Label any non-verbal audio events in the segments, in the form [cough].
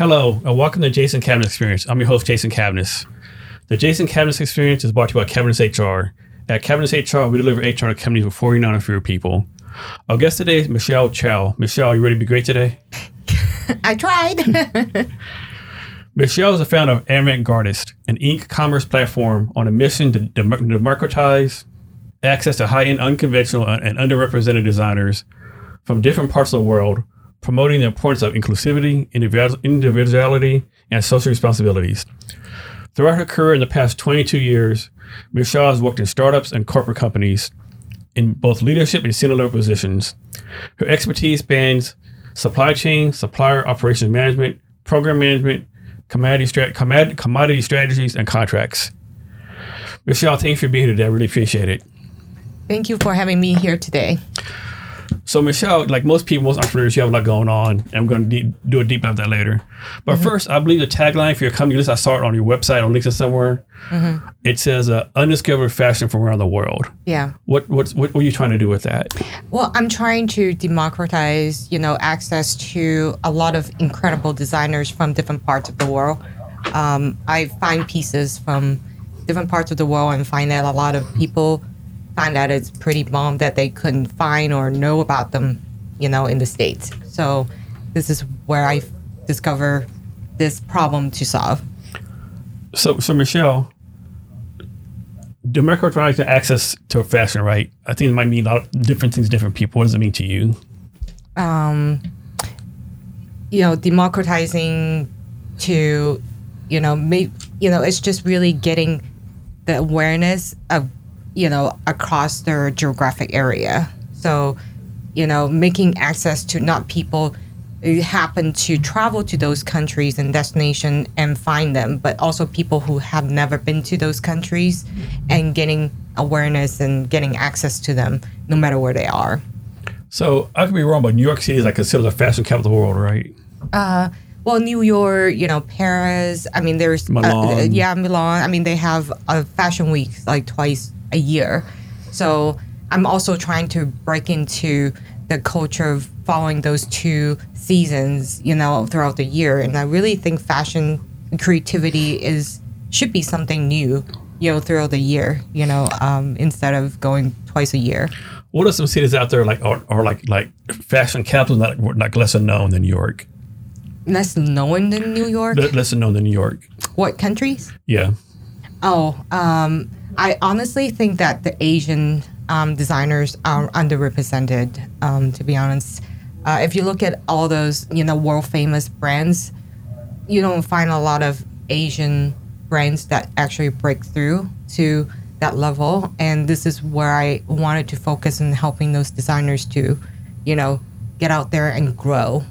Hello, and welcome to Jason Cavness Experience. I'm your host, Jason Cavness. The Jason Cavness Experience is brought to you by Cavness HR. At Cavness HR, we deliver HR to companies with 49 or fewer people. Our guest today is Michelle Tsau. Michelle, you ready to be great today? [laughs] I tried. [laughs] Michelle is the founder of Avant-Gardist, an e-commerce platform on a mission to democratize access to high-end, unconventional, and underrepresented designers from different parts of the world, promoting the importance of inclusivity, individuality, and social responsibilities. Throughout her career in the past 22 years, Michelle has worked in startups and corporate companies in both leadership and senior level positions. Her expertise spans supply chain, supplier operations management, program management, commodity, commodity strategies, and contracts. Michelle, thanks for being here today. I really appreciate it. Thank you for having me here today. So, Michelle, like most people, most entrepreneurs, you have a lot going on. And I'm going to de- do a deep dive of that later. But first, I believe the tagline for your company, at least I saw it on your website, on LinkedIn somewhere. It says uh, undiscovered fashion from around the world. Yeah. What, what's, what were you trying to do with that? Well, I'm trying to democratize, you know, access to a lot of incredible designers from different parts of the world. Um, I find pieces from different parts of the world and find that a lot of people find out it's pretty bomb that they couldn't find or know about them, you know, in the States. So this is where I discover this problem to solve. So, so Michelle, democratizing access to fashion, right? I think it might mean a lot of different things to different people. What does it mean to you? Um, you know democratizing to you know make you know it's just really getting the awareness of you know across their geographic area so you know making access to not people who happen to travel to those countries and destination and find them but also people who have never been to those countries and getting awareness and getting access to them no matter where they are So I could be wrong, but New York City is like considered the fashion capital of the world, right? Uh, Well, New York, you know, Paris. I mean, there's uh, yeah, Milan. I mean, they have a fashion week like twice a year. So I'm also trying to break into the culture of following those two seasons, you know, throughout the year. And I really think fashion creativity is should be something new, you know, throughout the year. You know, um, instead of going twice a year. What are some cities out there like are, are like like fashion capitals not like lesser known than New York? Less known than New York. Le- lesser known than New York. What countries? Yeah. Oh, um, I honestly think that the Asian um, designers are underrepresented. Um, to be honest, uh, if you look at all those you know world famous brands, you don't find a lot of Asian brands that actually break through to that level. And this is where I wanted to focus on helping those designers to, you know, get out there and grow.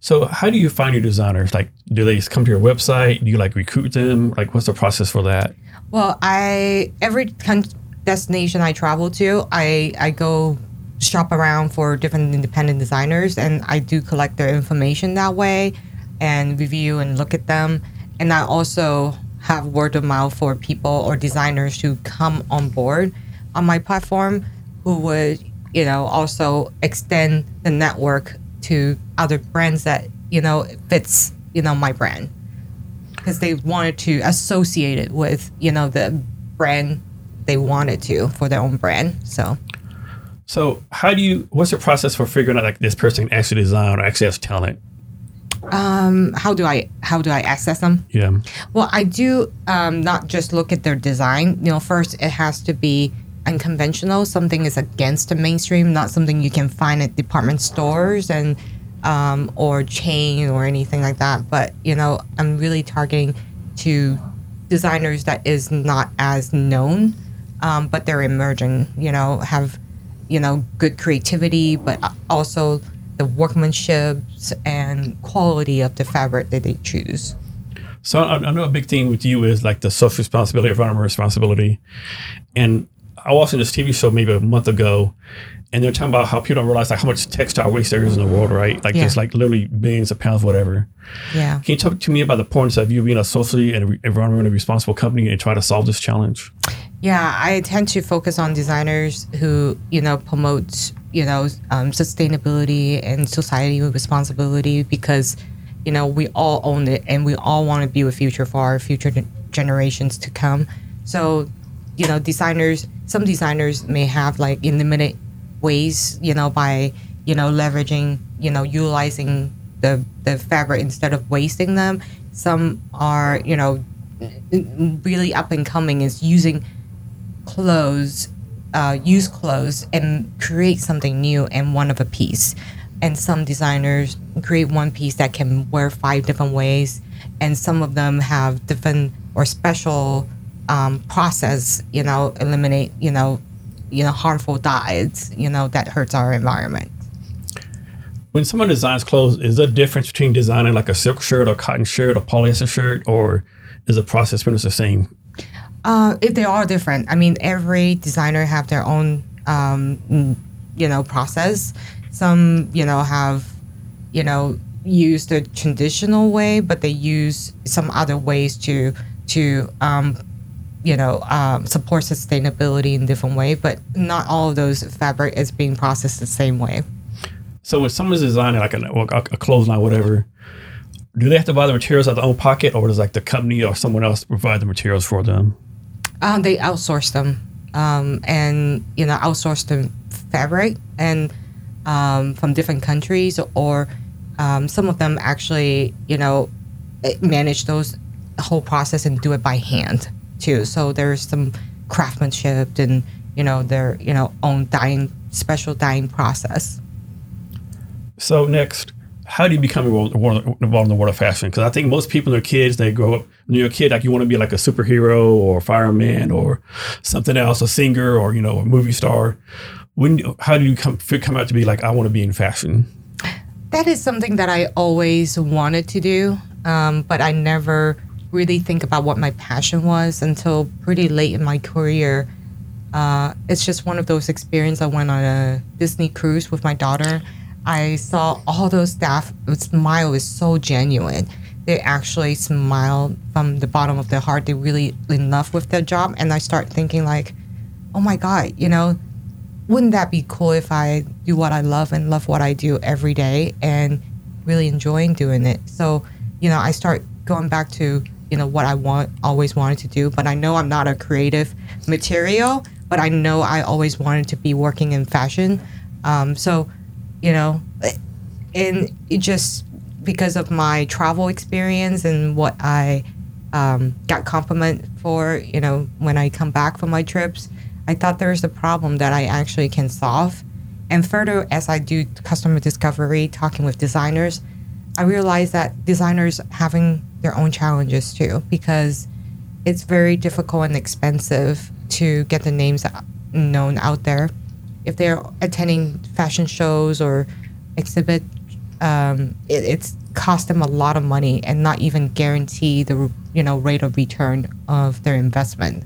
So how do you find your designers? Like, do they come to your website? Do you like recruit them? Like, what's the process for that? Well, I every con- destination I travel to, I I go shop around for different independent designers, and I do collect their information that way, and review and look at them, and I also have word of mouth for people or designers who come on board on my platform, who would you know also extend the network to other brands that you know fits you know my brand because they wanted to associate it with you know the brand they wanted to for their own brand so So how do you? What's the process for figuring out like this person can actually design or actually has talent? Um, how do i how do i access them Yeah. well i do um, not just look at their design you know first it has to be unconventional something is against the mainstream not something you can find at department stores and um, or chain or anything like that. But you know i'm really targeting to designers that is not as known um, but they're emerging you know have you know good creativity but also the workmanship and quality of the fabric that they choose. So I, know a big thing with you is like the social responsibility, or environmental responsibility, and I watched this TV show maybe a month ago, and they're talking about how people don't realize like how much textile waste there is in the world, right? Like Yeah. there's like literally billions of pounds, whatever. Yeah. Can you talk to me about the importance of you being a socially and environmentally responsible company and try to solve this challenge? Yeah, I tend to focus on designers who, you know, promote, you know, um, sustainability and society with responsibility because, you know, we all own it and we all want to be a future for our future generations to come. So, you know, designers, some designers may have like in limited ways, you know, by, you know, leveraging, you know, utilizing the, the fabric instead of wasting them. Some are, you know, really up and coming is using clothes, uh, use clothes, and create something new and one of a piece. And some designers create one piece that can wear five different ways, and some of them have different or special um, process. You know, eliminate you know, you know harmful dyes. You know that hurts our environment. When someone designs clothes, is there a difference between designing like a silk shirt or cotton shirt or polyester shirt, or is the process pretty much the same? Uh, if they are different, I mean, every designer have their own, um, you know, process. Some, you know, have, you know, use the traditional way, but they use some other ways to to, um, you know, um, support sustainability in different way. But not all of those fabric is being processed the same way. So when someone's designing like a, a, a clothesline, whatever, do they have to buy the materials out of their own pocket, or does like the company or someone else provide the materials for them? Um, they outsource them, um, and you know, outsource the fabric and um, from different countries, or um, some of them actually, you know, eh, manage those whole process and do it by hand too. So there's some craftsmanship and you know their you know own dyeing special dyeing process. So next, how do you become involved involved in the world of fashion? Because I think most people, their kids, they grow up. When you're a kid, like you want to be like a superhero or a fireman or something else, a singer or you know a movie star. When how do you come come out to be like I want to be in fashion? that is something that I always wanted to do, um, but I never really think about what my passion was until pretty late in my career. Uh, it's just one of those experiences. I went on a Disney cruise with my daughter. I saw all those staff smile is so genuine. They actually smile from the bottom of their heart. They really in love with their job, and I start thinking like, oh my god, you know, wouldn't that be cool if I do what I love and love what I do every day and really enjoying doing it? So, you know, I start going back to, you know, what I want always wanted to do, but I know I'm not a creative material, but I know I always wanted to be working in fashion. Um, so, you know, and it just because of my travel experience and what I um, got compliment for, you know, when I come back from my trips, I thought there was a problem that I actually can solve. And further, as I do customer discovery, talking with designers, I realized that designers having their own challenges too, because it's very difficult and expensive to get the names known out there. If they're attending fashion shows or exhibit, um, it, it's cost them a lot of money and not even guarantee the you know rate of return of their investment.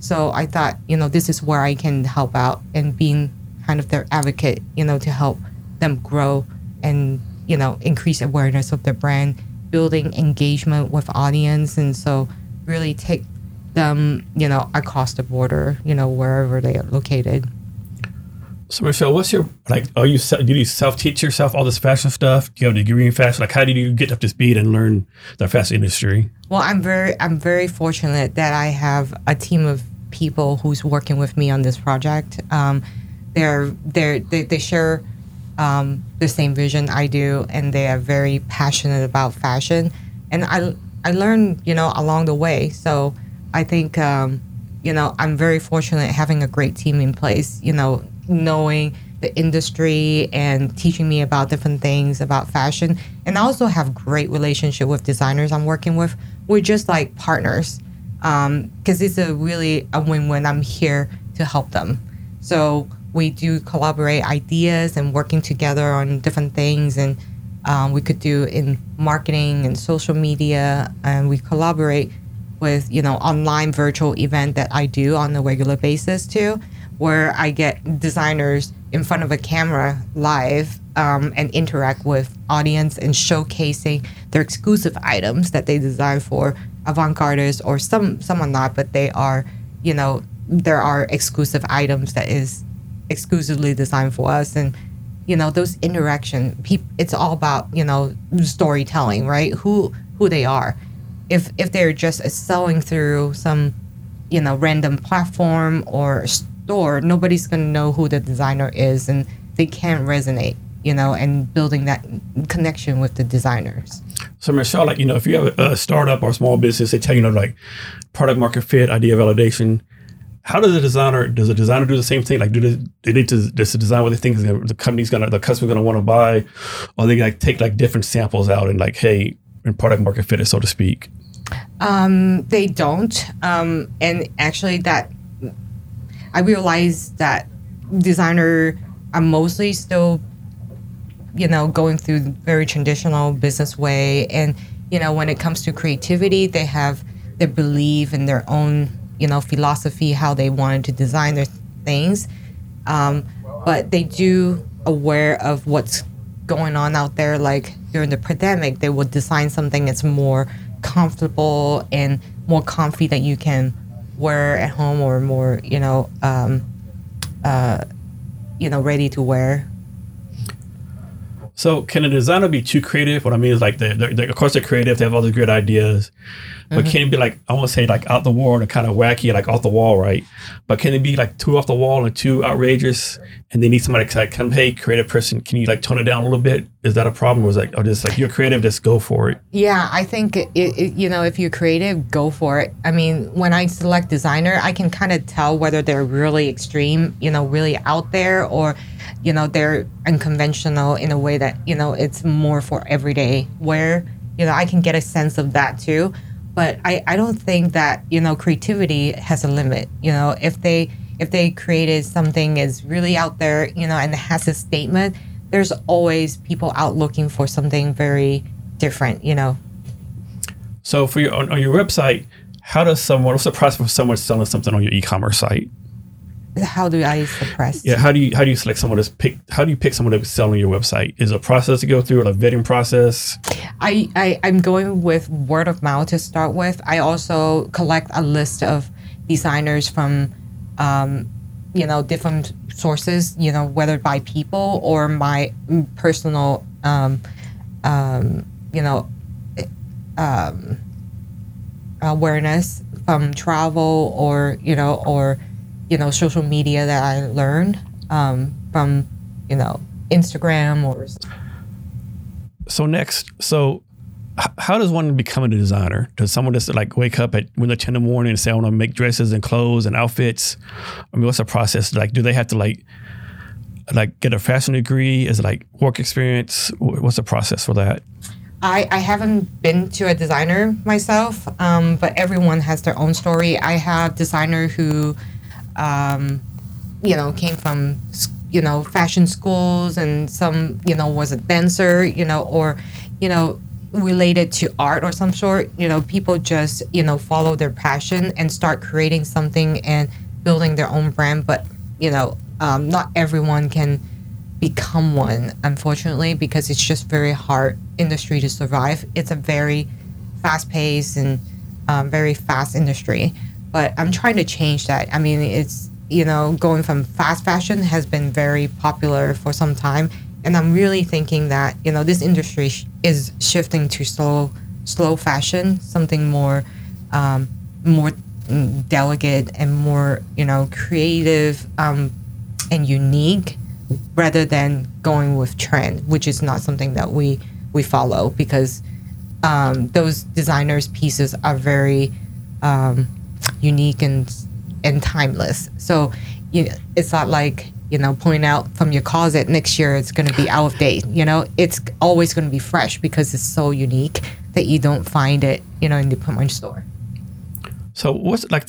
So I thought, you know, this is where I can help out and being kind of their advocate, you know, to help them grow and, you know, increase awareness of the brand, building engagement with audience. And so really take them, you know, across the border, you know, wherever they are located. So Michelle, what's your like? Are you do you self teach yourself all this fashion stuff? Do you have a degree in fashion? Like, how did you get up to speed and learn the fashion industry? Well, I'm very I'm very fortunate that I have a team of people who's working with me on this project. Um, they're they're they, they share um, the same vision I do, and they are very passionate about fashion. And I I learned you know along the way. So I think um, you know I'm very fortunate having a great team in place. You know, knowing the industry and teaching me about different things about fashion and I also have great relationship with designers I'm working with we're just like partners because it's a really a win-win I'm here to help them so we do collaborate ideas and working together on different things and Um, we could do in marketing and social media, and we collaborate with you know online virtual event that I do on a regular basis too, where I get designers in front of a camera live um, and interact with audience and showcasing their exclusive items that they design for avant-gardists or some some are not, but they are you know there are exclusive items that is exclusively designed for us. And you know those interaction peop- it's all about you know storytelling right? Who who they are. If if they're just selling through some you know random platform or store nobody's going to know who the designer is and they can't resonate you know and building that connection with the designers. So Michelle, like you know, if you have a, a startup or a small business, they tell you, you know like product market fit, idea validation. How does a designer does a designer do the same thing? Like, do they, they does the design what they think is gonna, the company's gonna the customer's gonna want to buy, or they like take like different samples out and like, hey, in product market fit it, so to speak. Um, they don't. Um, and actually, that I realized that designer are mostly still, you know, going through very traditional business way. And you know, when it comes to creativity, they have their belief in their own, you know, philosophy how they wanted to design their things. Um, but they do aware of what's going on out there. Like during the pandemic, they would design something that's more comfortable and more comfy that you can wear at home or more, you know, um, uh, you know, ready to wear. So can a designer be too creative? What I mean is like they're, they're, they're- of course they're creative, they have all these great ideas, but mm-hmm. can it be like I want to say like out the wall and kind of wacky, like off the wall, right? But can it be like too off the wall and too outrageous, and they need somebody to like, come, hey, creative person, can you like tone it down a little bit? Is that a problem? Or is like, or just like you're creative, just go for it? Yeah, I think it, it, you know if you're creative, go for it. I mean, when I select designer, I can kind of tell whether they're really extreme, you know, really out there, or you know they're unconventional in a way that you know it's more for everyday wear. You know, I can get a sense of that too. But I, I don't think that you know creativity has a limit. You know, if they if they created something is really out there, you know, and it has a statement, there's always people out looking for something very different. You know, So for your on, on your website, how does someone? What's the process for someone selling something on your e-commerce site? How do I suppress? Yeah, how do you how do you select someone to pick? How do you pick someone to sell on your website? Is it a process to go through, or a vetting process? I, I I'm going with word of mouth to start with. I also collect a list of designers from, um, you know, different sources. You know, whether by people or my personal, um, um, you know, um, awareness from travel or you know or you know social media that I learned um, from you know Instagram or So next, so how does one become a designer? Does someone just like wake up at when they're ten in the morning and say I want to make dresses and clothes and outfits? I mean, what's the process? Like, do they have to like like get a fashion degree? Is it like work experience? What's the process for that? I, I haven't been to a designer myself, um, but everyone has their own story. I have designer who, um, you know, came from you know fashion schools, and some you know was a dancer, you know, or you know related to art or some sort. You know, people just you know follow their passion and start creating something and building their own brand. But you know, um, not everyone can become one unfortunately because it's just very hard industry to survive it's a very fast paced and um, very fast industry but i'm trying to change that. I mean it's you know going from fast fashion has been very popular for some time and i'm really thinking that you know this industry sh- is shifting to slow slow fashion something more um, more delicate and more you know creative um, and unique rather than going with trend, which is not something that we we follow because um, those designers' pieces are very um, unique and and timeless. So you know, it's not like you know pulling out from your closet next year it's going to be out of date. You know, it's always going to be fresh because it's so unique that you don't find it you know in the department store. So what's like,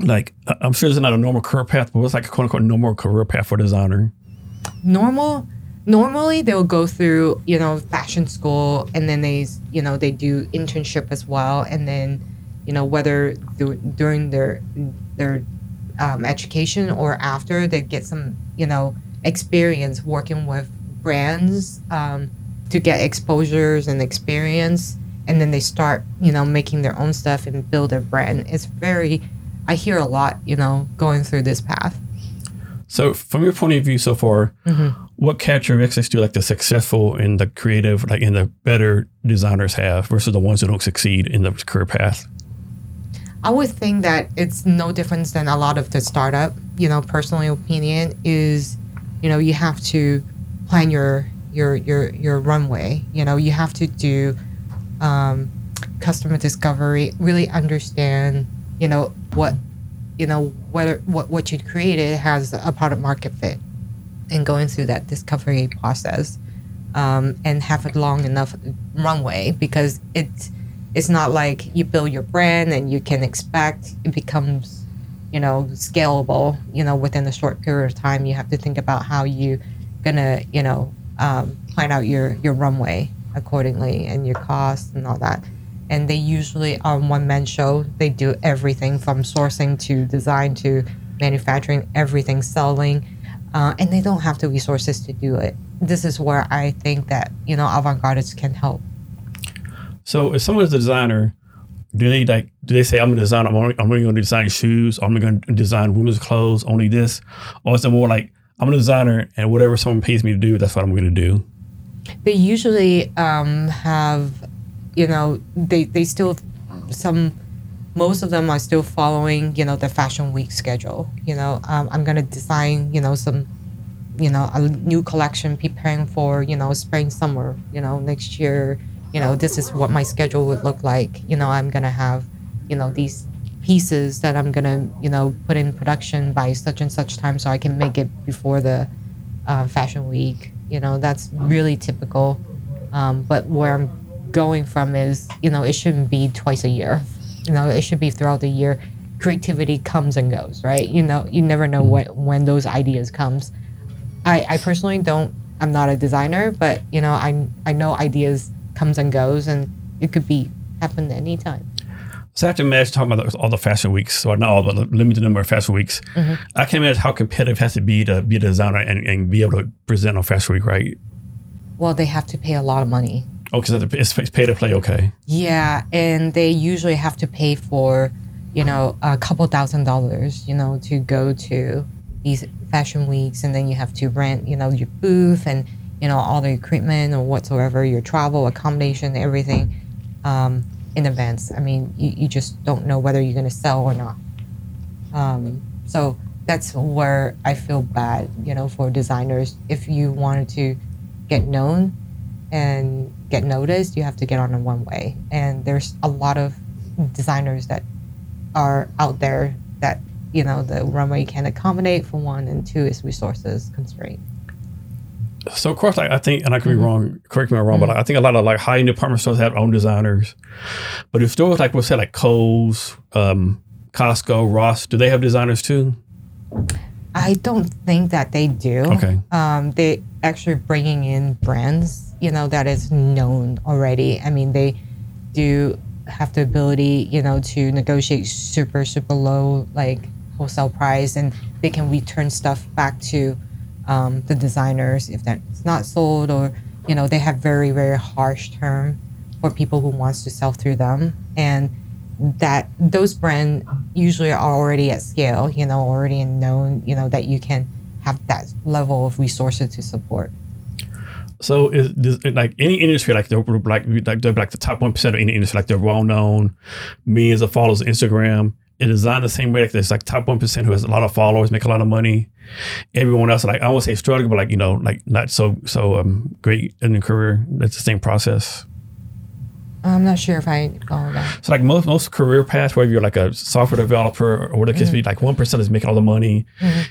like I- I'm sure there's not a normal career path, but what's like a quote unquote normal career path for designer? normal normally they'll go through you know fashion school and then they you know they do internship as well and then you know whether dur- during their their um, education or after they get some you know experience working with brands um, to get exposures and experience and then they start you know making their own stuff and build a brand. It's very i hear a lot you know going through this path. So, from your point of view so far, what characteristics do like the successful and the creative, like and the better designers have versus the ones who don't succeed in the career path? I would think that it's no difference than a lot of the startup. You know, personal opinion is, you know, you have to plan your your your your runway. You know, you have to do um, customer discovery, really understand, you know, what you know whether what what you created has a product market fit, and going through that discovery process, um, and have a long enough runway because it's it's not like you build your brand and you can expect it becomes you know scalable you know within a short period of time. You have to think about how you gonna you know um, plan out your your runway accordingly and your costs and all that. And they usually are one man show they do everything from sourcing to design to manufacturing everything selling uh, and they don't have the resources to do it. This is where i think that you know avant-gardists can help So, if someone's a designer, do they like? Do they say I'm a designer? I'm only, I'm only going to design shoes. I'm going to design women's clothes. Only this, or is it more like I'm a designer and whatever someone pays me to do, that's what I'm going to do? they usually um, have you know they they still some most of them are still following you know the fashion week schedule you know um, i'm gonna design you know some you know a new collection preparing for you know spring summer you know next year you know this is what my schedule would look like. You know i'm gonna have you know these pieces that i'm gonna you know put in production by such and such time so i can make it before the uh, fashion week. You know that's really typical. Um, but where i'm going from is you know it shouldn't be twice a year. You know it should be throughout the year. Creativity comes and goes right? You know you never know what when those ideas comes. I, I personally don't i'm not a designer but you know i i know ideas comes and goes and it could be happen anytime So I have to imagine talking about all the fashion weeks, or not all, but a limited number of fashion weeks. Mm-hmm. I can imagine how competitive it has to be to be a designer and, and be able to present on fashion week, right? well they have to pay a lot of money Oh, because it's, it's pay to play, okay. Yeah, and they usually have to pay for, you know, a couple thousand dollars, you know, to go to these fashion weeks, and then you have to rent, you know, your booth and you know all the equipment or whatsoever, your travel accommodation, everything, um, in advance. I mean, you, you just don't know whether you're going to sell or not. Um, so that's where I feel bad, you know, for designers. If you wanted to get known and get noticed, you have to get on in one way. And there's a lot of designers that are out there that, you know, the runway can accommodate for one, and two is resources constraint. So of course, I, I think, and I could be wrong. Correct me if I'm wrong, but I think a lot of like high end department stores have own designers. But if stores like we'll say like Kohl's, um, Costco, Ross, do they have designers too? I don't think that they do. Okay. Um, they actually bringing in brands, you know, that is known already. I mean, they do have the ability, you know, to negotiate super, super low, like wholesale price, and they can return stuff back to um, the designers if that's not sold, or you know, they have very, very harsh term for people who wants to sell through them, and that those brands usually are already at scale, you know, already known, you know, that you can have that level of resources to support. So is, is like any industry, like they're like like like the top one percent of any industry, like they're well known, millions of followers on Instagram. It is not the same way. There's like top one percent who has a lot of followers, make a lot of money. Everyone else, like I won't say struggling, but like you know, like not so so um great in their career. That's the same process. I'm not sure if I follow that. So like most most career paths, whether you're like a software developer or whatever it could be, like one percent is making all the money,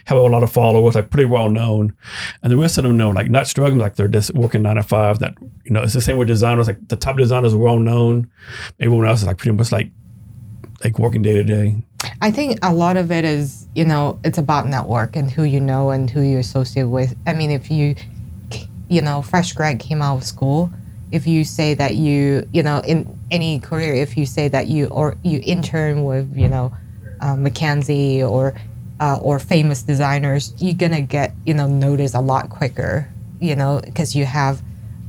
have a lot of followers, like pretty well known, and the rest of them know like not struggling, like they're just working nine to five. That you know, it's the same with designers. Like the top designers are well known, everyone else is like pretty much like like working day to day. I think a lot of it is, you know, it's about network and who you know and who you associate with. I mean, if you you know fresh grad came out of school, if you say that you you know in any career, if you say that you or you intern with you know uh, or uh, or famous designers, you're gonna get you know noticed a lot quicker. You know because you have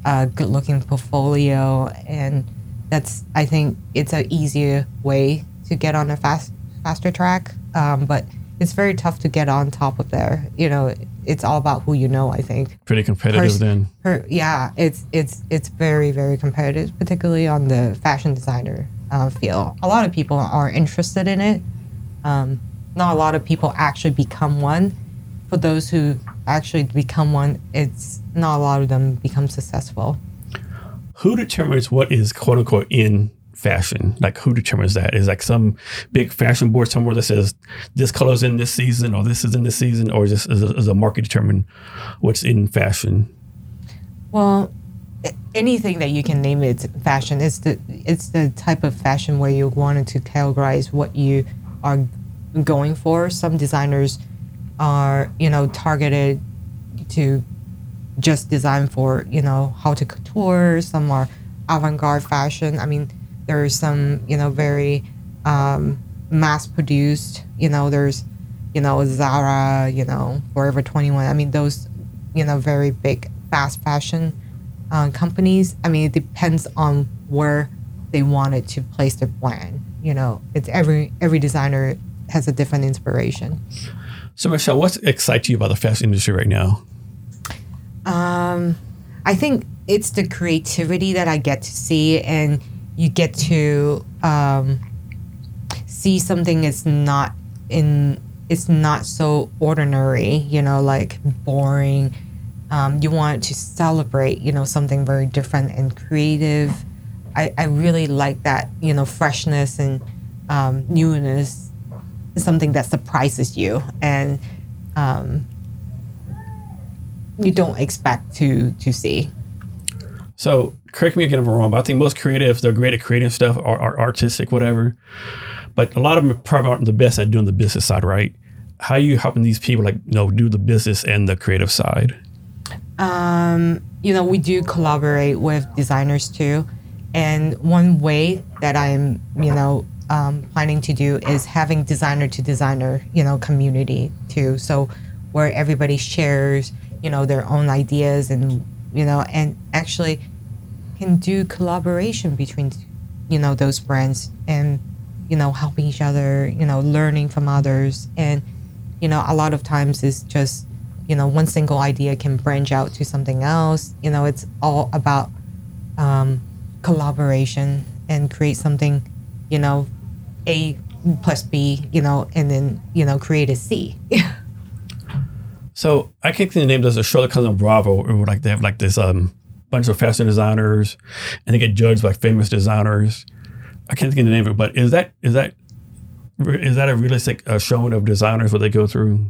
a good looking portfolio and that's I think it's an easier way to get on a fast faster track. Um, but it's very tough to get on top of there. You know, it's all about who you know. I think. Pretty competitive Pers- then. Per, yeah, it's it's it's very very competitive, particularly on the fashion designer uh, field. A lot of people are interested in it. Um, not a lot of people actually become one. For those who actually become one, it's not a lot of them become successful. Who determines what is quote unquote in fashion? Like who determines that? Is like some big fashion board somewhere that says this color's in this season or this is in this season, or just is a, is a market determine what's in fashion? Well, anything that you can name it fashion is the it's the type of fashion where you wanted to categorize what you are going for. Some designers are you know targeted to just design for you know haute couture. Some are avant-garde fashion. I mean, there's some you know very um, mass-produced. You know, there's you know Zara, you know Forever 21. I mean, those you know very big fast fashion uh, companies. I mean, it depends on where they wanted to place their brand. You know, it's every every designer has a different inspiration. So Michelle, what excites you about the fashion industry right now? Um, I think it's the creativity that I get to see, and you get to um, see something that's not in. It's not so ordinary, you know, like boring. Um, you want to celebrate, you know, something very different and creative. I, I really like that, you know, freshness and um, newness is something that surprises you and um, you don't expect to to see. So correct me again if I'm wrong, but I think most creatives, they're great at creating stuff, are, are artistic, whatever. But a lot of them probably aren't the best at doing the business side, right? How are you helping these people like you know do the business and the creative side? Um, you know, we do collaborate with designers too, and one way that I'm, you know, um, planning to do is having designer to designer, you know, community too. So where everybody shares, you know, their own ideas and you know, and actually can do collaboration between, you know, those brands and you know helping each other, you know, learning from others, and you know, a lot of times it's just you know one single idea can branch out to something else. You know, it's all about um, collaboration and create something, you know, A plus B, you know, and then you know create a C. [laughs] So I can't think of the name. There's a show that comes on Bravo, where like they have like this um bunch of fashion designers, and they get judged by famous designers. I can't think of the name of it, but is that is that is that a realistic uh, showing of designers what they go through?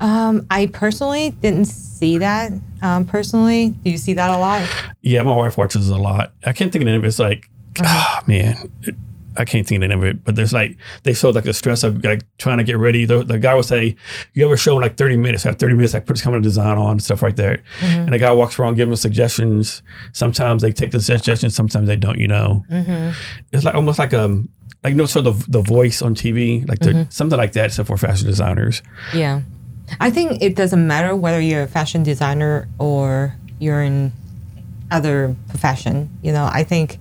um, I personally didn't see that. Um, personally, do you see that a lot? Yeah, my wife watches it a lot. I can't think of the name. it. It's like, ah, man, it- I can't think of the name of it. But there's like they show like the stress of like trying to get ready. The, the guy will say, "You ever show in like 30 minutes? Have 30 minutes, like put some kind of design on stuff right there." Mm-hmm. And the guy walks around giving suggestions. Sometimes they take the suggestions, sometimes they don't. You know, mm-hmm. it's like almost like um like you know sort of the, the voice on TV, like the, mm-hmm. something like that, except for fashion designers. Yeah. I think it doesn't matter whether you're a fashion designer or you're in other profession. You know, I think,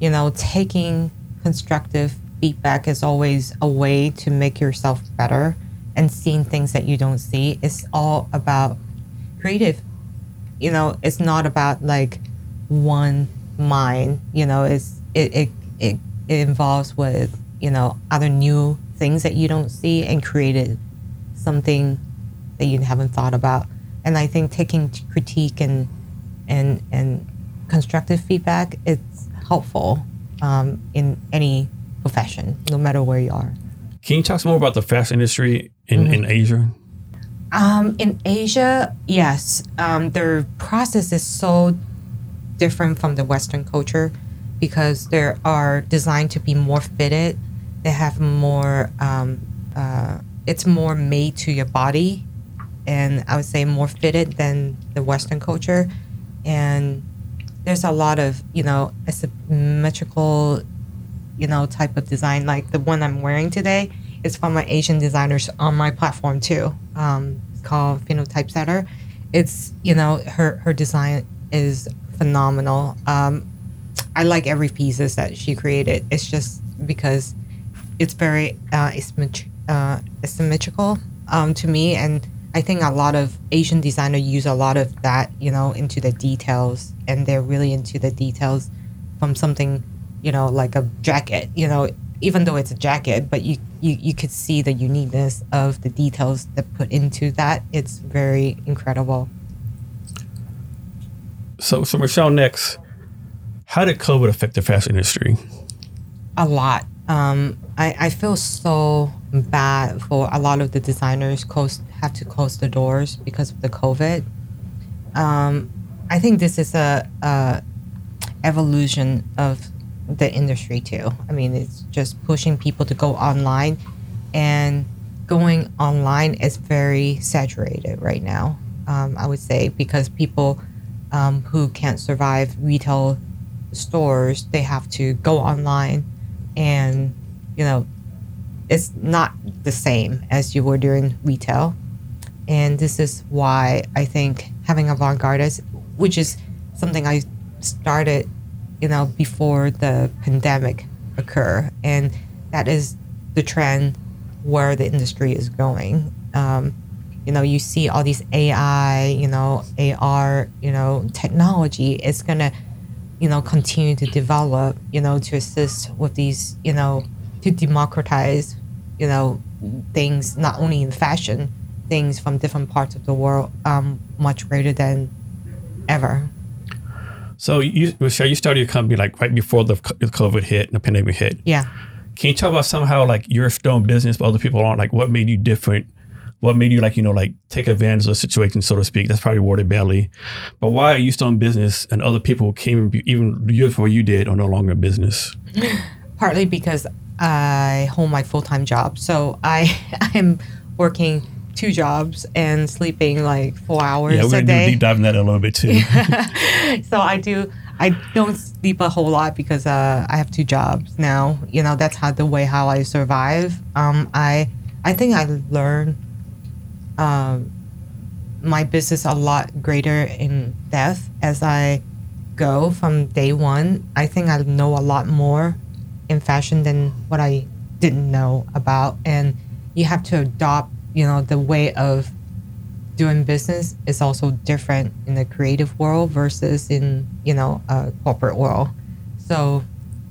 you know, taking constructive feedback is always a way to make yourself better and seeing things that you don't see. It's all about creative. You know, it's not about like one mind. You know, it's it it, it, it involves with, you know, other new things that you don't see and created something that you haven't thought about. And I think taking critique and and and constructive feedback it's helpful um, in any profession, no matter where you are. Can you talk some more about the fashion industry in, in Asia? Um, in Asia, yes, um, their process is so different from the Western culture because they are designed to be more fitted. They have more. Um, uh, it's more made to your body, and I would say more fitted than the Western culture. And there's a lot of you know asymmetrical, you know, type of design. Like the one I'm wearing today is from my Asian designers on my platform too. Um, it's called Phenotype Setter. It's you know her her design is phenomenal. Um, I like every pieces that she created. It's just because it's very uh, asymmetri- uh, asymmetrical um, to me, and I think a lot of Asian designers use a lot of that, you know, into the details, and they're really into the details from something, you know, like a jacket. You know, even though it's a jacket, but you you, you could see the uniqueness of the details that put into that. It's very incredible. So, so Michelle, next, how did COVID affect the fashion industry? A lot. Um, I, I feel so bad for a lot of the designers close have to close the doors because of the COVID. Um, I think this is a, a evolution of the industry too. I mean, it's just pushing people to go online, and going online is very saturated right now. Um, I would say because people um, who can't survive retail stores, they have to go online, and you know, it's not the same as you were doing retail. And this is why I think having avant-garde, which is something I started, you know, before the pandemic occur, and that is the trend where the industry is going. Um, you know, you see all these AI, you know, AR, you know, technology. It's gonna, you know, continue to develop, you know, to assist with these, you know, to democratize, you know, things not only in fashion, things from different parts of the world, um, much greater than ever. So, you, Michelle, you started your company like right before the COVID hit and the pandemic hit. Yeah. Can you talk about somehow like you're still in business, but other people aren't? Like, what made you different? What made you like you know like take advantage of the situation, so to speak? That's probably worded badly, but why are you still in business and other people came even years before you did are no longer in business? [laughs] Partly because I hold my full time job, so I [laughs] I'm working two jobs and sleeping like four hours Yeah, we're a gonna do day. a deep dive in that a little bit too. [laughs] so I do. I don't sleep a whole lot because uh, I have two jobs now. You know, that's how the way how I survive. Um, I I think I learned um, my business a lot greater in depth as I go from day one. I think I know a lot more in fashion than what I didn't know about, and you have to adopt. You know, the way of doing business is also different in the creative world versus in you know a corporate world. So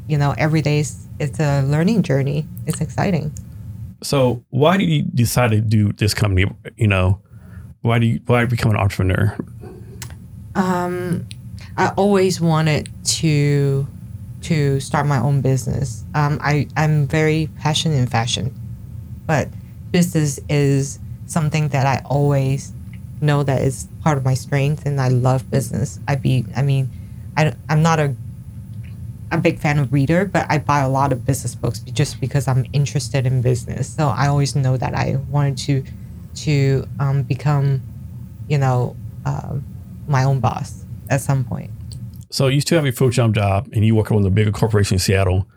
you know every day is, it's a learning journey. It's exciting. So, why did you decide to do this company? You know, why do you why become an entrepreneur? um i always wanted to to start my own business. Um, I, i'm very passionate in fashion. But business is something that i always know that is part of my strength and i love business i be i mean I, I'm not a a big fan of reader, but I buy a lot of business books just because I'm interested in business. So I always know that I wanted to to um, become, you know, um my own boss at some point. So, you still have your full time job, and you work with a bigger corporation in Seattle.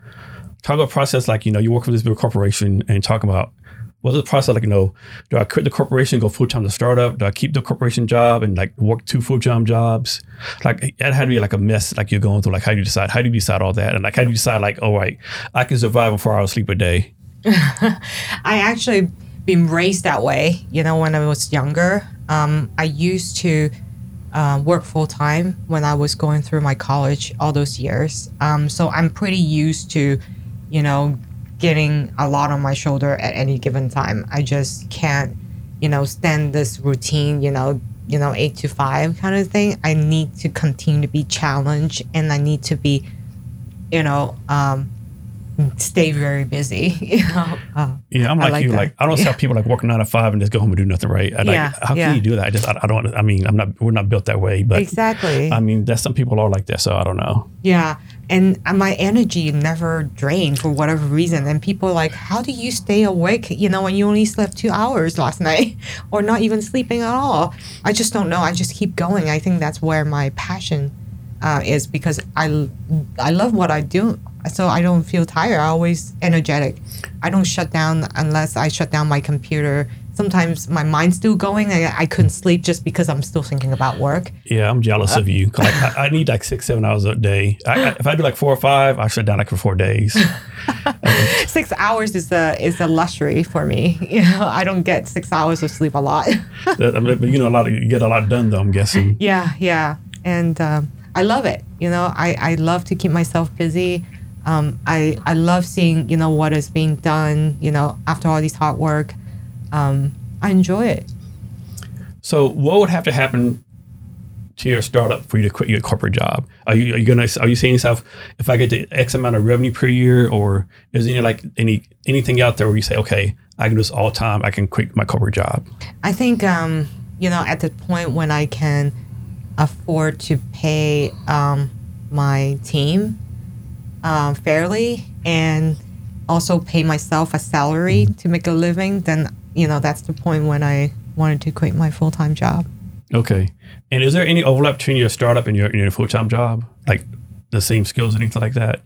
Talk about process like you know you work with this big corporation, and talk about what's the process like? You know, do I quit the corporation, go full time to startup? Do I keep the corporation job and like work two full time jobs? Like that had to be like a mess. Like you're going through. Like how do you decide? How do you decide all that? And like how do you decide? Like, all right, I can survive on four hours sleep a day. [laughs] I actually been raised that way. You know, when I was younger, um, I used to uh, work full time when I was going through my college all those years. Um, so I'm pretty used to, you know, getting a lot on my shoulder at any given time. I just can't, you know, stand this routine. You know, you know, eight to five kind of thing. I need to continue to be challenged, and I need to be, you know, um, stay very busy. [laughs] You know, uh, Yeah, I'm like, like you. that. Like I don't Yeah. tell people like working nine to five and just go home and do nothing, right? I, like, Yeah, how can yeah. you do that? I just, I, I don't. I mean, I'm not. We're not built that way, but exactly. I mean, that some people are like that, so I don't know. Yeah. And my energy never drained for whatever reason. And people are like, how do you stay awake, you know, when you only slept two hours last [laughs] night or not even sleeping at all? I just don't know. I just keep going. I think that's where my passion uh, is because I, I love what I do. So I don't feel tired. I'm always energetic. I don't shut down unless I shut down my computer. Sometimes my mind's still going. I, I couldn't sleep just because I'm still thinking about work. Yeah, I'm jealous of you. Like, I, I need like six, seven hours a day. I, I, if I do like four or five, I shut down like for four days. [laughs] six hours is a is a luxury for me. [laughs] You know, I don't get six hours of sleep a lot. [laughs] That- I mean, but you know, a lot of you get a lot done though. I'm guessing. yeah, yeah, and um, I love it. You know, I I love to keep myself busy. Um, I I love seeing you know what is being done. You know, after all this hard work, um, I enjoy it. So, what would have to happen to your startup for you to quit your corporate job? Are you are you gonna are you saying yourself if I get the X amount of revenue per year, or is there like any anything out there where you say, okay, I can do this all the time, I can quit my corporate job? I think um, you know at the point when I can afford to pay um, my team um, fairly and also pay myself a salary to make a living, then you know that's the point when I wanted to quit my full time job. Okay. And is there any overlap between your startup and your, and your full time job, like the same skills, and anything like that?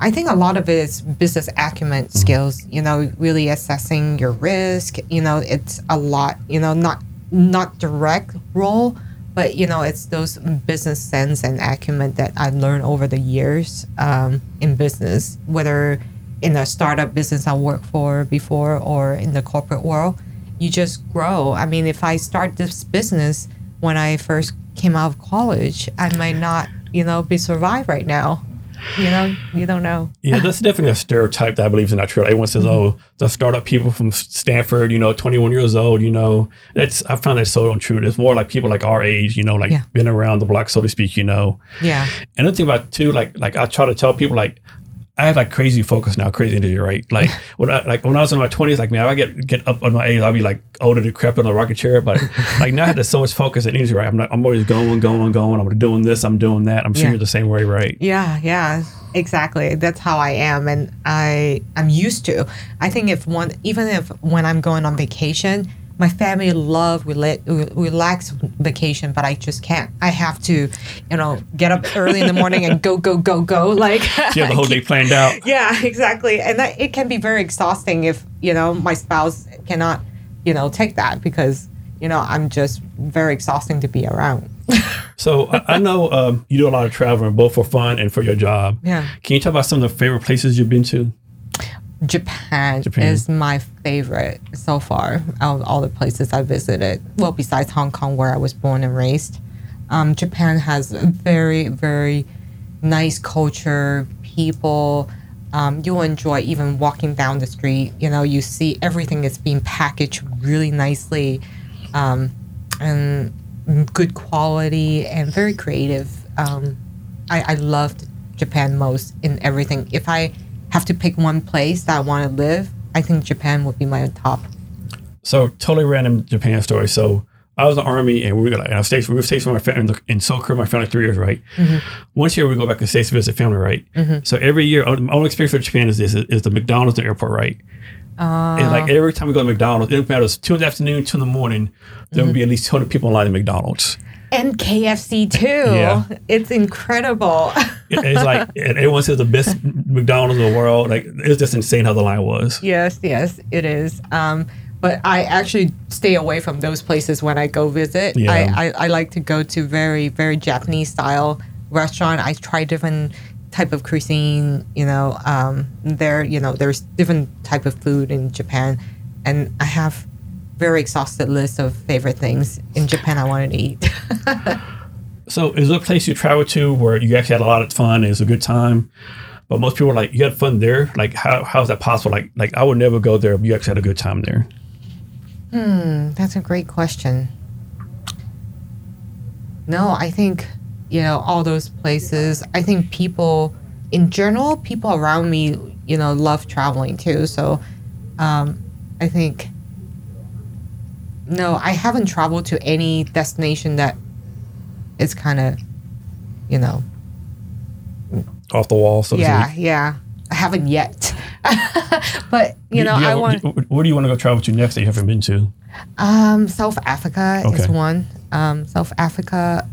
I think a lot of it is business acumen skills. You know, really assessing your risk. You know, it's a lot. You know, not not direct role, but you know, it's those business sense and acumen that I learned over the years um, in business, whether in a startup business I worked for before or in the corporate world. You just grow. I mean, if I start this business when I first came out of college, I might not, you know, be survive right now. You know, you don't know. Yeah, that's definitely a stereotype that I believe is not true. Everyone says, mm-hmm. "Oh, the startup people from Stanford, you know, 21 years old, you know." That's I found that so untrue. It's more like people like our age, you know, like Yeah. been around the block, so to speak, you know. Yeah. Another thing about too, like like I try to tell people like I have like crazy focus now, crazy energy, right? Like [laughs] when I like when I was in my twenties, like man, if I get get up on my age, I'll be like older decrepit on a rocket chair. But [laughs] like now I have this so much focus and energy, right? I'm not, I'm always going, going, going. I'm doing this, I'm doing that. I'm sure Yeah. you're the same way, right? Yeah, yeah, exactly. That's how I am, and I I'm used to. I think if one, even if when I'm going on vacation, my family love rela- vacation, but I just can't. I have to, you know, get up early in the morning and go, go, go, go. [laughs] Like You have the whole [laughs] day planned out. yeah, exactly. And that, it can be very exhausting if, you know, my spouse cannot, you know, take that because, you know, I'm just very exhausting to be around. [laughs] So I, I know um, you do a lot of traveling, both for fun and for your job. Yeah. Can you talk about some of the favorite places you've been to? Japan, Japan. is my favorite so far out of all the places I visited. Well, besides Hong Kong, where I was born and raised, um, Japan has a very, very nice culture, people. Um, you'll enjoy even walking down the street. You know, you see everything is being packaged really nicely, um, and good quality and very creative. Um, I, I loved Japan most in everything. If I have to pick one place that I want to live, I think Japan would be my top. So totally random Japan story. So I was in the army and we were like, I was stationed, we were stationed with my family in Seoul, my family three years, right? Mm-hmm. Once a year we go back to the States to visit family, right? Mm-hmm. So every year, my only experience with Japan is this, is the McDonald's at the airport, right? and like ah. every time we go to McDonald's, it doesn't matter, it's two in the afternoon, two in the morning, there would be at least 200 people in line at McDonald's. And KFC too. Yeah. It's incredible. It- it's like, [laughs] everyone says the best McDonald's in the world. Like, it's just insane how the line was. yes, yes, it is. Um, but I actually stay away from those places when I go visit. Yeah. I, I, I like to go to very, very Japanese style restaurant. I try different type of cuisine, you know, um, there, you know, there's different type of food in Japan. And I have very exhausted list of favorite things in Japan I wanted to eat. [laughs] So, is there a place you travel to where you actually had a lot of fun and it was a good time? But most people are like, you had fun there. Like, how, how is that possible? Like, like I would never go there, but you actually had a good time there. Hmm, That's a great question. No, I think, you know, all those places, I think people, in general, people around me, you know love traveling too. So um, I think no, I haven't traveled to any destination that is kind of you know Off the wall, so yeah yeah. I haven't yet, [laughs] but you know Do I want. Where do you want to go travel to next that you haven't been to? Um, South Africa is one. Um, South Africa,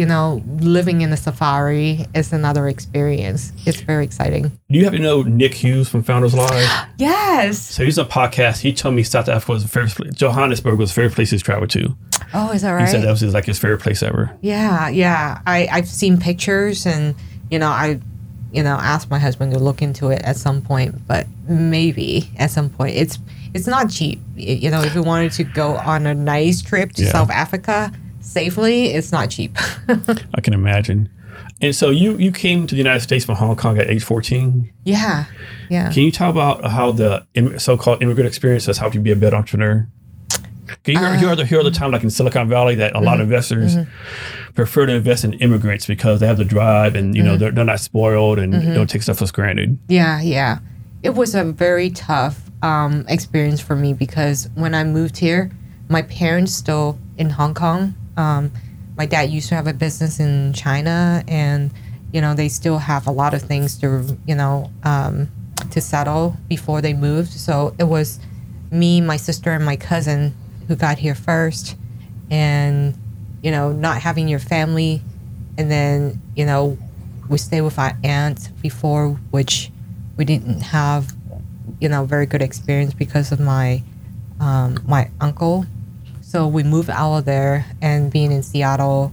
you know, living in a safari is another experience. It's very exciting. Do you happen to know Nick Hughes from Founders Live? [gasps] Yes. so he's on a podcast. He told me South Africa was the favorite. pla- Johannesburg was the favorite place he's traveled to. Oh, is that right? He said that was his, like his favorite place ever. Yeah, yeah. I I've seen pictures, and you know, I, you know, asked my husband to look into it at some point, but maybe at some point. It's it's not cheap. You know, if you wanted to go on a nice trip to Yeah. South Africa safely, it's not cheap. [laughs] I can imagine. And so you you came to the United States from Hong Kong at age 14. yeah, yeah. Can you talk about how the so-called immigrant experience has helped you be a better entrepreneur? Can you hear, hear, the, hear the time like in Silicon Valley that a lot of mm-hmm. investors mm-hmm. prefer to invest in immigrants because they have the drive and you know mm-hmm. they're, they're not spoiled and don't take stuff for granted. Yeah, yeah. It was a very tough um, experience for me because when I moved here, my parents still in Hong Kong. Um, my dad used to have a business in China, and you know they still have a lot of things to you know um, to settle before they moved. So it was me, my sister, and my cousin who got here first, and you know not having your family, and then you know we stayed with our aunt before, which we didn't have, you know, very good experience because of my um, my uncle. So we moved out of there and being in Seattle,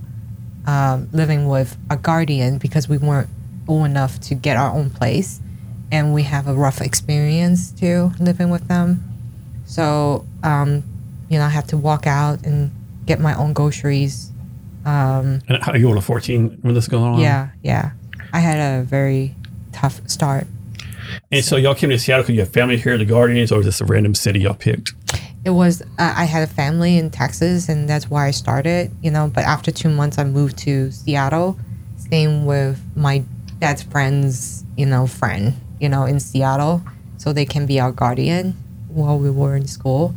um, living with a guardian because we weren't old enough to get our own place, and we have a rough experience too living with them. So um, you know, I had to walk out and get my own groceries. Um, And how you were 14 when this going on? yeah, yeah. I had a very tough start. And so y'all came to Seattle because you have family here, the Guardians, or just a random city y'all picked? It was uh, I had a family in Texas, and that's why I started. You know, but after two months, I moved to Seattle, staying with my dad's friend's you know friend. You know, in Seattle, so they can be our guardian while we were in school.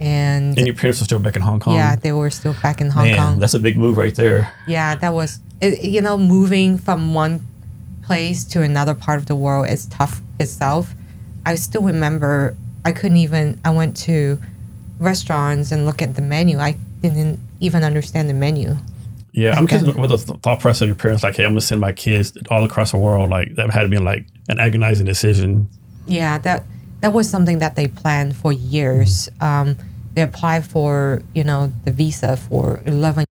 And, And your parents were still back in Hong Kong? yeah, they were still back in Hong Man, Kong. that's a big move right there. yeah, that was it, you know moving from one place to another part of the world is tough itself. I still remember I couldn't even I went to restaurants and look at the menu. I didn't even understand the menu. Yeah, I'm just with the thought process of your parents, like, hey, I'm gonna send my kids all across the world. Like that had to be like an agonizing decision. Yeah, that that was something that they planned for years. Um, they applied for you know the visa for eleven.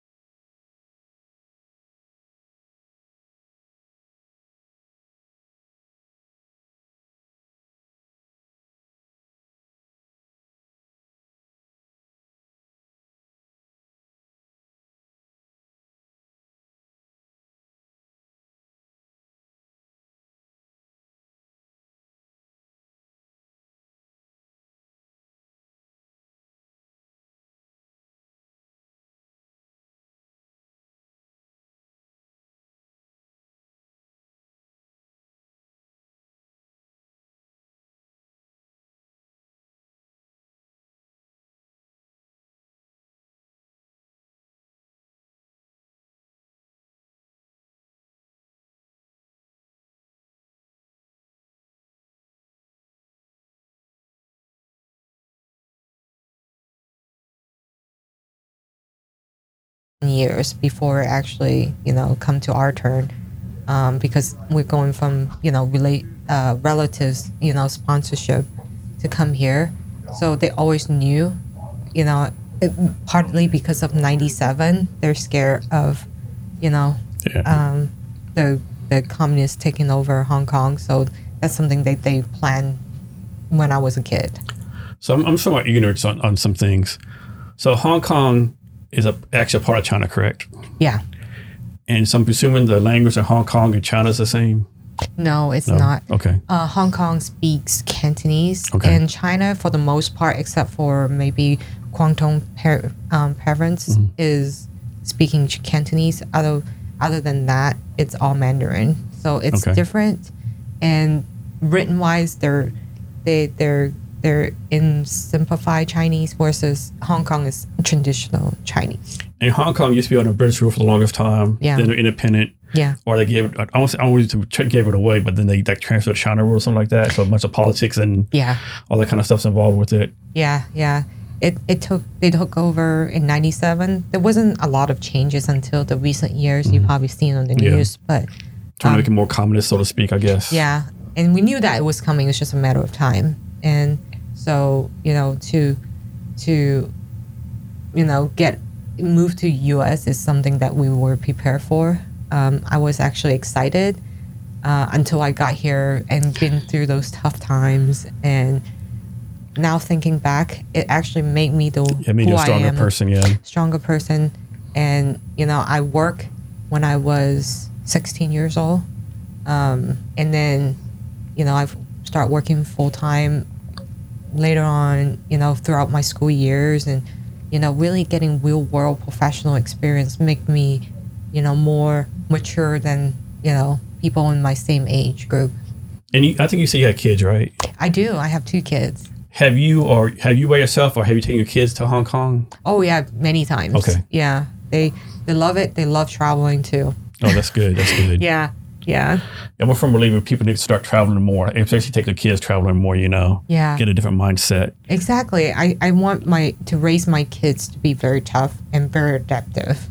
Years before it actually you know come to our turn um, because we're going from you know relate uh, relatives you know sponsorship to come here so they always knew you know it, partly because of 97 they're scared of you know Yeah. um, the the communists taking over Hong Kong so that's something that they planned when I was a kid so I'm, I'm somewhat ignorant on, on some things. So Hong Kong is a actually a part of China, correct? yeah And so I'm presuming the language in Hong Kong and China is the same. no it's No? not Okay. uh, Hong Kong speaks Cantonese, Okay. and China, for the most part, except for maybe Guangdong par- um, province, Mm-hmm. is speaking Cantonese. Other other than that, it's all Mandarin. So it's Okay. different, and written wise, they're they they're they're in simplified Chinese versus Hong Kong is traditional Chinese. And Hong Kong used to be under British rule for the longest time. Yeah. Then they're independent. Yeah. Or they gave it, I want to ch- gave it away, but then they like transferred China rule or something like that. So a bunch of politics and Yeah. all that kind of stuff's involved with it. Yeah, yeah. It it took they took over in '97. There wasn't a lot of changes until the recent years. You've probably seen on the Mm-hmm. Yeah. news, but Trying to make it more communist, so to speak, I guess. Um, yeah, and we knew that it was coming. It's just a matter of time. And so you know to to you know get move to U.S. is something that we were prepared for. Um, I was actually excited uh, until I got here and been through those tough times and. Now thinking back, it actually made me the Yeah, made who a I stronger am person, yeah. stronger person. And, you know, I work when I was 16 years old. Um, and then, you know, I've start working full time later on, you know, throughout my school years and, you know, really getting real world professional experience make me, you know, more mature than, you know, people in my same age group. And you, I think you said you have kids, right? I do. I have two kids. Have you or have you by yourself or have you taken your kids to Hong Kong? Oh yeah, many times. Okay. Yeah. They they love it. They love traveling too. Oh, that's good. That's good. [laughs] Yeah. Yeah. I'm a firm believer people need to start traveling more, especially take their kids traveling more, you know. Yeah. Get a different mindset. Exactly. I, I want my to raise my kids to be very tough and very adaptive.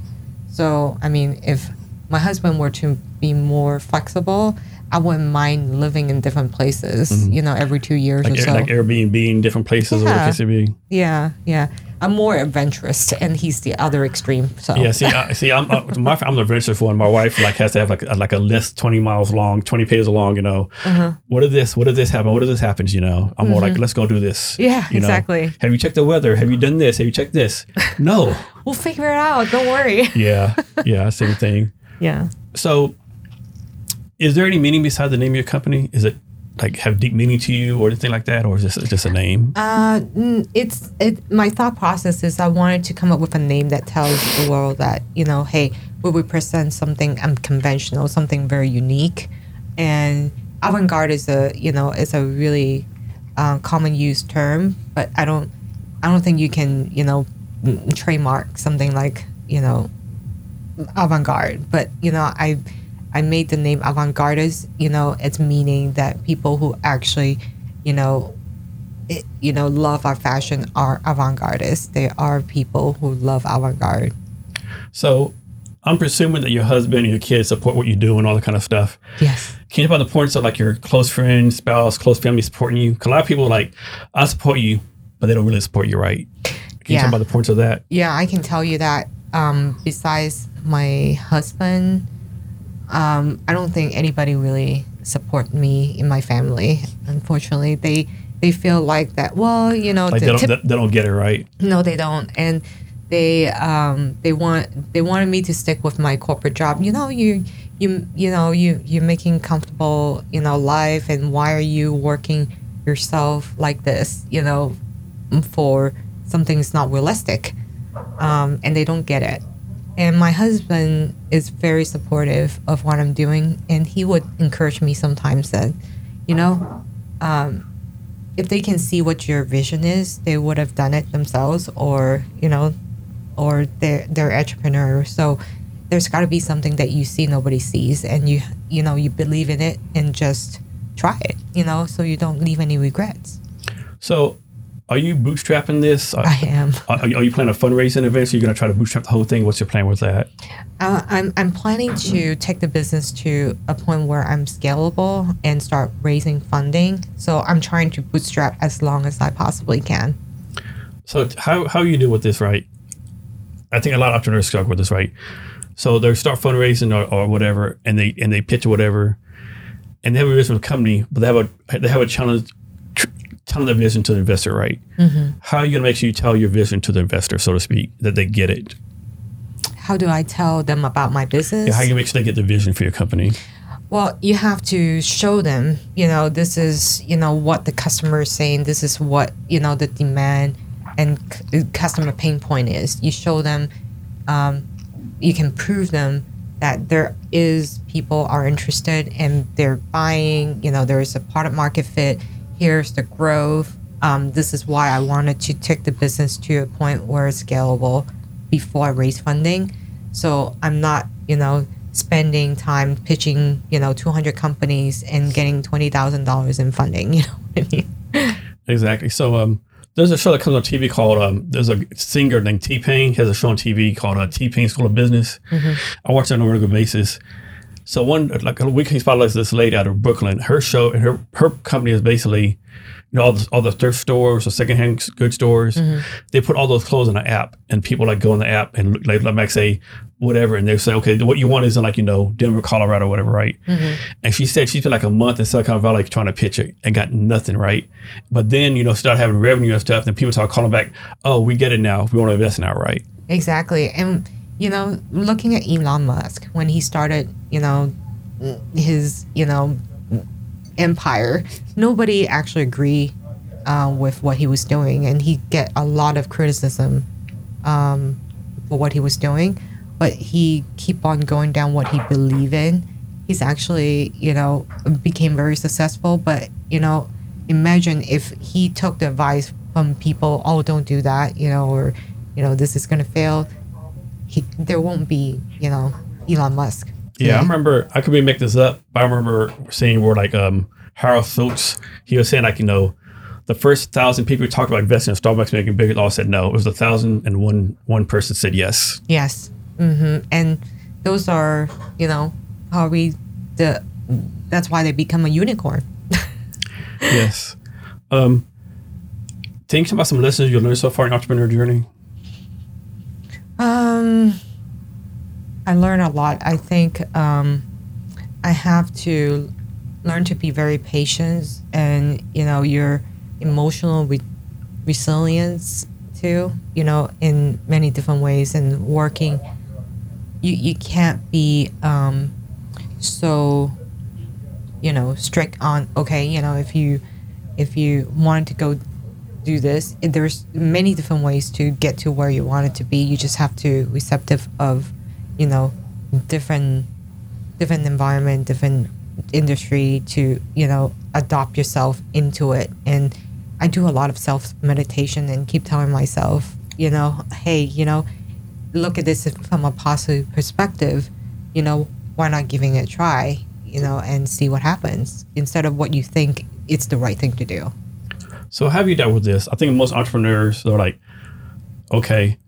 So I mean, if my husband were to be more flexible, I wouldn't mind living in different places. You know, every two years Mm-hmm. Like, or so. like Airbnb in different places Yeah. the case may be. yeah, yeah. I'm more adventurous, and he's the other extreme. So Yeah, see, I, see, I'm uh, my, I'm the adventurous one. My wife like has to have like a, like a list twenty miles long, twenty pages long. You know, Uh-huh. what did this? What did this happen? What did this happens? You know, I'm more like, let's go do this. Mm-hmm. Yeah, you know? exactly. Have you checked the weather? Have you done this? Have you checked this? No. [laughs] we'll figure it out. Don't worry. yeah, [laughs] yeah, same thing. yeah. So, is there any meaning beside the name of your company? Is it like have deep meaning to you or anything like that, or is this just a name? Uh, it's it. My thought process is I wanted to come up with a name that tells the world that you know, hey, we represent something unconventional, something very unique, and avant-garde is a you know is a really uh, common used term, but I don't I don't think you can you know trademark something like you know avant-garde. But you know, I I made the name Avant Gardist, You know, it's meaning that people who actually you know it, you know, love our fashion are avant-gardists. They are people who love avant-garde. So, I'm presuming that your husband and your kids support what you do and all that kind of stuff. Yes. Can you talk about the importance of like your close friends, spouse, close family supporting you? 'Cause a lot of people like, I support you, but they don't really support you, right? Can you talk about the importance of that? Yeah, I can tell you that. Um, besides my husband, um, I don't think anybody really support me in my family. Unfortunately, they they feel like that. Well, you know, Like the they don't, tip- they, don't get it right. No, they don't, and they um they want they wanted me to stick with my corporate job. You know, you you you know you you're making comfortable you know life, and why are you working yourself like this? You know, for something that's not realistic, um, and they don't get it. And my husband is very supportive of what I'm doing, and he would encourage me sometimes that, you know, um, if they can see what your vision is, they would have done it themselves, or you know, or they're they're entrepreneurs. So there's got to be something that you see nobody sees, and you you know you believe in it and just try it. You know, so you don't leave any regrets. So, are you bootstrapping this? Are, I am. are, are you planning a fundraising event? So you're going to try to bootstrap the whole thing? What's your plan with that? Uh, I'm I'm planning to take the business to a point where I'm scalable and start raising funding. So I'm trying to bootstrap as long as I possibly can. So how how you do with this, right? I think a lot of entrepreneurs struggle with this, right? So they start fundraising or, or whatever, and they and they pitch or whatever, and they have a the company, but they have a they have a challenge telling their vision to the investor, right? How are you gonna make sure you tell your vision to the investor, so to speak, that they get it? How do I tell them about my business? Yeah, how you make sure they get the vision for your company? Well, you have to show them, you know, this is, you know, what the customer is saying. This is what, you know, the demand and c- customer pain point is. You show them, um, you can prove them that there is people are interested and they're buying. You know, there is a product market fit. Here's the growth. Um, this is why I wanted to take the business to a point where it's scalable before I raise funding. So I'm not, you know, spending time pitching, you know, 200 companies and getting $20,000 in funding. [laughs] You know what I mean? Exactly. So um, there's a show that comes on TV called um, there's a singer named T Pain has a show on TV called uh, T Pain School of Business. I watch that on a regular basis. So one like a weekend spotlight is this lady out of Brooklyn. Her show and her her company is basically you know all the, all the thrift stores or secondhand good stores. Mm-hmm. They put all those clothes in an app, and people like go in the app and like, like say whatever, and they say okay, what you want is in like you know Denver, Colorado, whatever, right? Mm-hmm. And she said she spent like a month in Silicon Valley trying to pitch it and got nothing right. But then you know start having revenue and stuff, and people start calling back, oh, we get it now. We want to invest now, right? Exactly. And, you know, looking at Elon Musk, when he started, you know, his, you know, empire, nobody actually agreed uh, with what he was doing. And he get a lot of criticism um, for what he was doing. But he keep on going down what he believe in. He's actually, you know, became very successful. But, you know, imagine if he took the advice from people, oh, don't do that, you know, or, you know, this is going to fail. He, there won't be, you know, Elon Musk. Yeah, I remember. I could be making this up, but I remember seeing where like um Howard Schultz, he was saying like you know, the first thousand people who talked about investing in Starbucks making bigger all said no. It was a thousand and one one person said yes. Yes. Mm-hmm. And those are, you know, how we the. That's why they become a unicorn. [laughs] yes. Um, think about some lessons you learned so far in entrepreneur journey. Um, I learn a lot. I think um, I have to learn to be very patient, and you know, your emotional re- resilience too. You know, in many different ways, and working. You you can't be um, so you know strict on okay you know if you if you wanted to go do this. There's many different ways to get to where you want it to be. You just have to receptive of you know different different environment different industry to you know adopt yourself into it. And i do a lot of self meditation and keep telling myself you know hey you know look at this from a positive perspective. You know why not giving it a try you know and see what happens instead of what you think it's the right thing to do So how have you dealt with this? I think most entrepreneurs they're like, okay,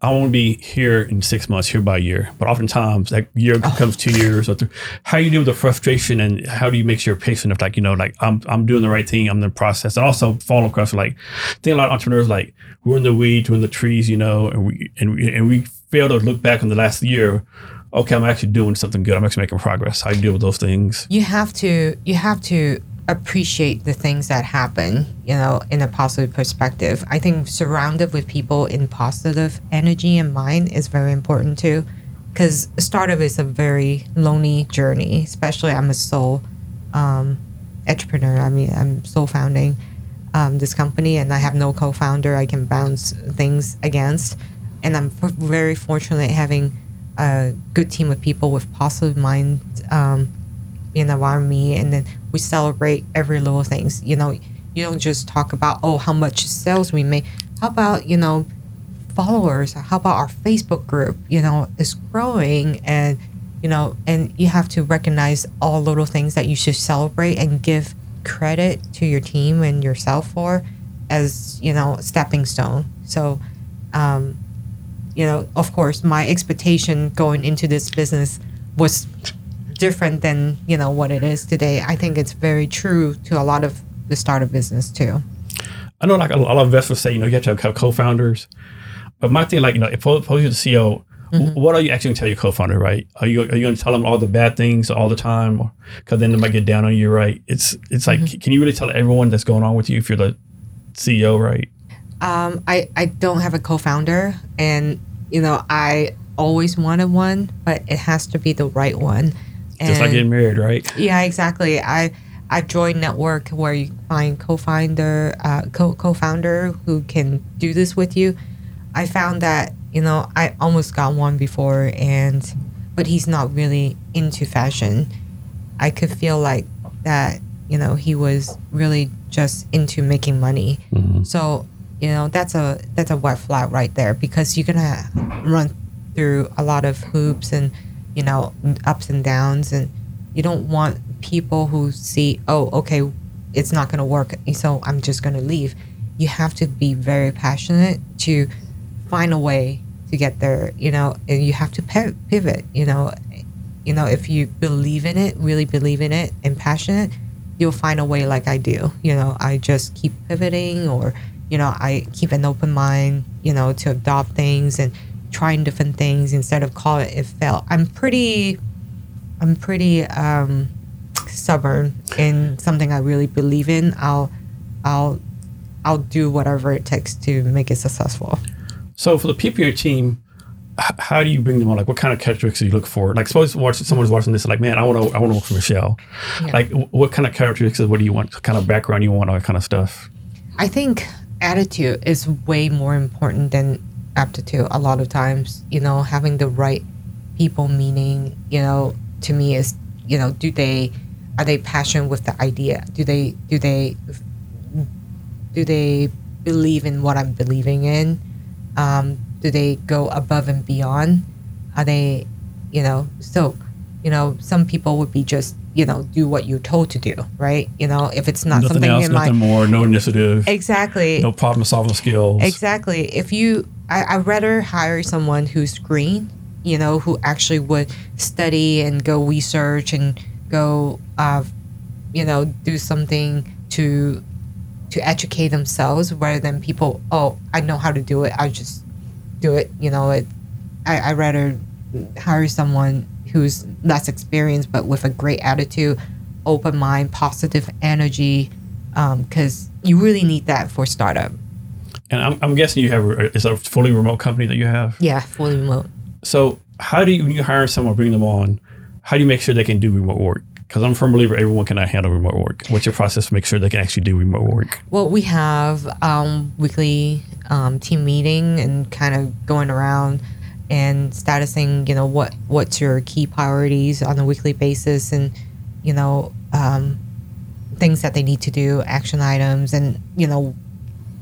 I want to be here in six months, here by a year. But oftentimes that year oh. becomes two years or three. How do you deal with the frustration and how do you make sure you're patient of like, you know, like I'm I'm doing the right thing, I'm in the process. And also follow across like I think a lot of entrepreneurs like we're in the weeds, we're in the trees, you know, and we and we and we fail to look back on the last year. Okay, I'm actually doing something good. I'm actually making progress. How do you deal with those things? you have to you have to appreciate the things that happen you know in a positive perspective. I think surrounded with people in positive energy and mind is very important too because startup is a very lonely journey especially i'm a sole um, entrepreneur. I mean i'm sole founding um, this company and i have no co-founder i can bounce things against. And i'm f- very fortunate having a good team of people with positive mind um, in around me and then we celebrate every little things. You know you don't just talk about oh how much sales we made how about you know followers? How about our facebook group? You know is growing and you know and you have to recognize all little things that you should celebrate and give credit to your team and yourself for as you know stepping stone. So um you know of course my expectation going into this business was different than you know what it is today i think it's very true to a lot of the startup business too I know like a lot of investors say, you know, you have to have co-founders. But my thing, like, you know, if you're the CEO, Mm-hmm. what are you actually going to tell your co-founder, right? Are you are you going to tell them all the bad things all the time, because then they might get down on you, right? It's it's like, Mm-hmm. can you really tell everyone that's going on with you if you're the CEO, right? um, I, I don't have a co-founder and you know i always wanted one but it has to be the right one Just like getting married, right? Yeah, exactly. I I joined network where you find co-founder, uh, co co-founder who can do this with you. I found that you know I almost got one before, and but he's not really into fashion. I could feel like that, you know, he was really just into making money. So, you know, that's a that's a white flag right there because you're gonna run through a lot of hoops and you know ups and downs, and you don't want people who see, oh, okay, it's not gonna work, so I'm just gonna leave. You have to be very passionate to find a way to get there, you know, and you have to pivot, you know, you know, if you believe in it, really believe in it and passionate, you'll find a way like I do. You know, I just keep pivoting or, you know, I keep an open mind, you know, to adopt things and trying different things instead of call it it failed. I'm pretty I'm pretty um stubborn in something I really believe in. I'll I'll I'll do whatever it takes to make it successful. So for the people your team, h- how do you bring them on? Like, what kind of characteristics do you look for? Like, suppose watch, someone's watching this, like, man, I want to, I want to work for Michelle. Like, wh- what kind of characteristics? What do you want? What kind of background you want? All that kind of stuff. I think attitude is way more important than aptitude a lot of times. You know, having the right people meaning, you know, to me is, you know, do they are they passionate with the idea? Do they do they do they believe in what I'm believing in? Um, do they go above and beyond? Are they, you know, so, you know, some people would be just, you know, do what you're told to do, right? You know, if it's not nothing something else, in my nothing more, no initiative, exactly no problem solving skills. Exactly. If you, I, I'd rather hire someone who's green, you know, who actually would study and go research and go, uh, you know, do something to to educate themselves rather than people. Oh, I know how to do it. I just do it. You know, it. I I rather hire someone who's less experienced but with a great attitude, open mind, positive energy, because you really need that for startup. And I'm, I'm guessing you have a, it's a fully remote company that you have. Yeah, fully remote. So how do you, when you hire someone, bring them on, how do you make sure they can do remote work? Because I'm a firm believer everyone cannot handle remote work. What's your process to make sure they can actually do remote work? Well, we have um, weekly um, team meeting and kind of going around and statusing, you know, what what's your key priorities on a weekly basis, and you know, um, things that they need to do, action items, and you know,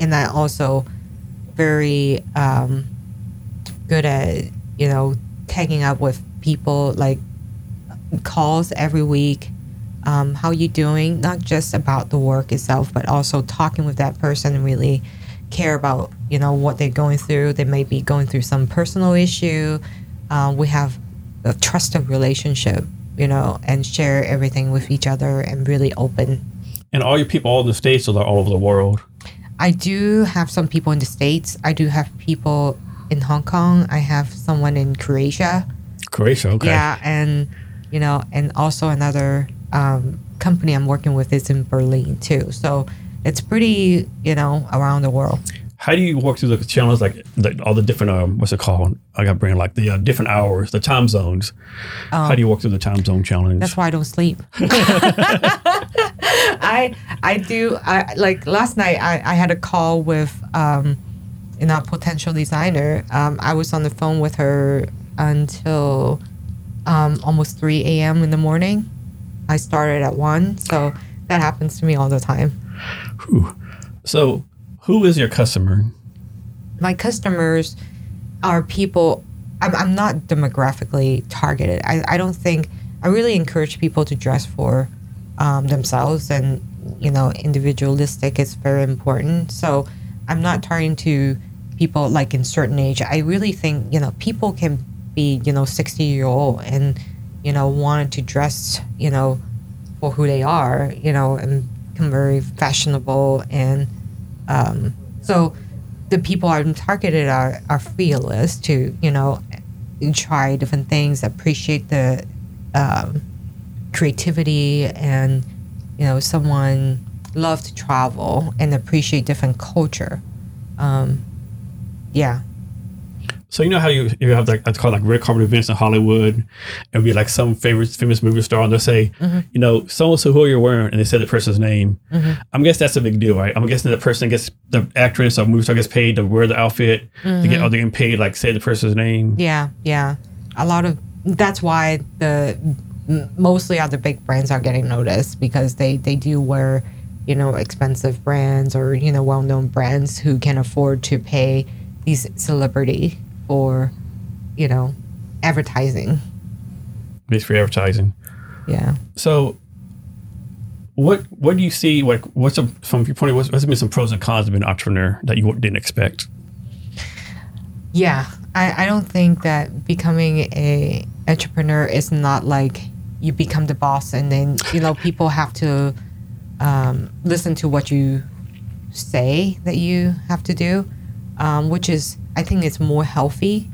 and I also very um, good at you know tagging up with people like calls every week um, how you doing not just about the work itself but also talking with that person and really care about you know what they're going through. They may be going through some personal issue. Um, we have a trusted relationship you know and share everything with each other and really open. And all your people all in the States or all over the world? I do have some people in the States. I do have people in Hong Kong. I have someone in Croatia. Croatia, okay. Yeah, and you know, and also another um, company I'm working with is in Berlin too. So it's pretty, you know, around the world. How do you work through the challenges like the, all the different um, what's it called? I got brain like the uh, different hours, the time zones. How do you work through the time zone challenge? Um, That's why I don't sleep. [laughs] I I do I like last night I, I had a call with um you know potential designer. Um I was on the phone with her until um almost three AM in the morning. I started at one, so that happens to me all the time. so, who is your customer? my customers are people I'm, I'm not demographically targeted. I, I don't think i really encourage people to dress for um, themselves and you know individualistic is very important. So i'm not targeting to people like in certain age. I really think you know people can be you know 60 year old and you know wanted to dress you know for who they are you know and become very fashionable and um, so the people I'm targeted are, are fearless to, you know, try different things, appreciate the um, creativity, and, you know, someone love to travel and appreciate different culture. Um, yeah. So you know how you you have like it's called like red carpet events in Hollywood, and be like some favorite famous movie star, and they'll say, mm-hmm. you know, so and so who you're wearing, and they say the person's name. Mm-hmm. I'm guessing that's a big deal, right? I'm guessing the person gets the actress or movie star gets paid to wear the outfit to get, mm-hmm. or they're getting paid like say the person's name. Yeah. Yeah. A lot of that's why the mostly other big brands are getting noticed because they they do wear you know expensive brands or you know well-known brands who can afford to pay these celebrity for you know advertising Based for advertising. yeah So, what what do you see? Like, what's a, from your point? of What's, what's been some pros and cons of being an entrepreneur that you didn't expect? Yeah, I, I don't think that becoming a entrepreneur is not like you become the boss and then you know people have to um, listen to what you say that you have to do, um, which is I think it's more healthy.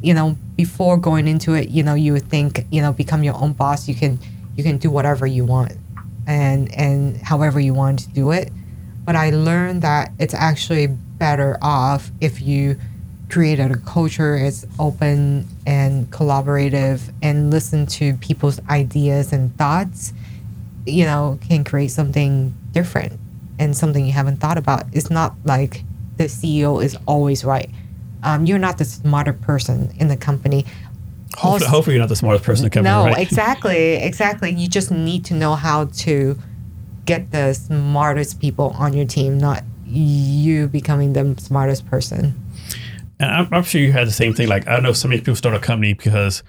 You know, before going into it, you know, you would think you know become your own boss. You can you can do whatever you want, and and however you want to do it. But I learned that it's actually better off if you created a culture is open and collaborative and listen to people's ideas and thoughts you know can create something different and something you haven't thought about it's not like the ceo is always right um, you're not the smarter person in the company Hopefully, Also- hopefully you're not the smartest person in the company, no right? exactly exactly you just need to know how to get the smartest people on your team not you becoming the smartest person And I'm, I'm sure you had the same thing. Like I know so many people start a company because,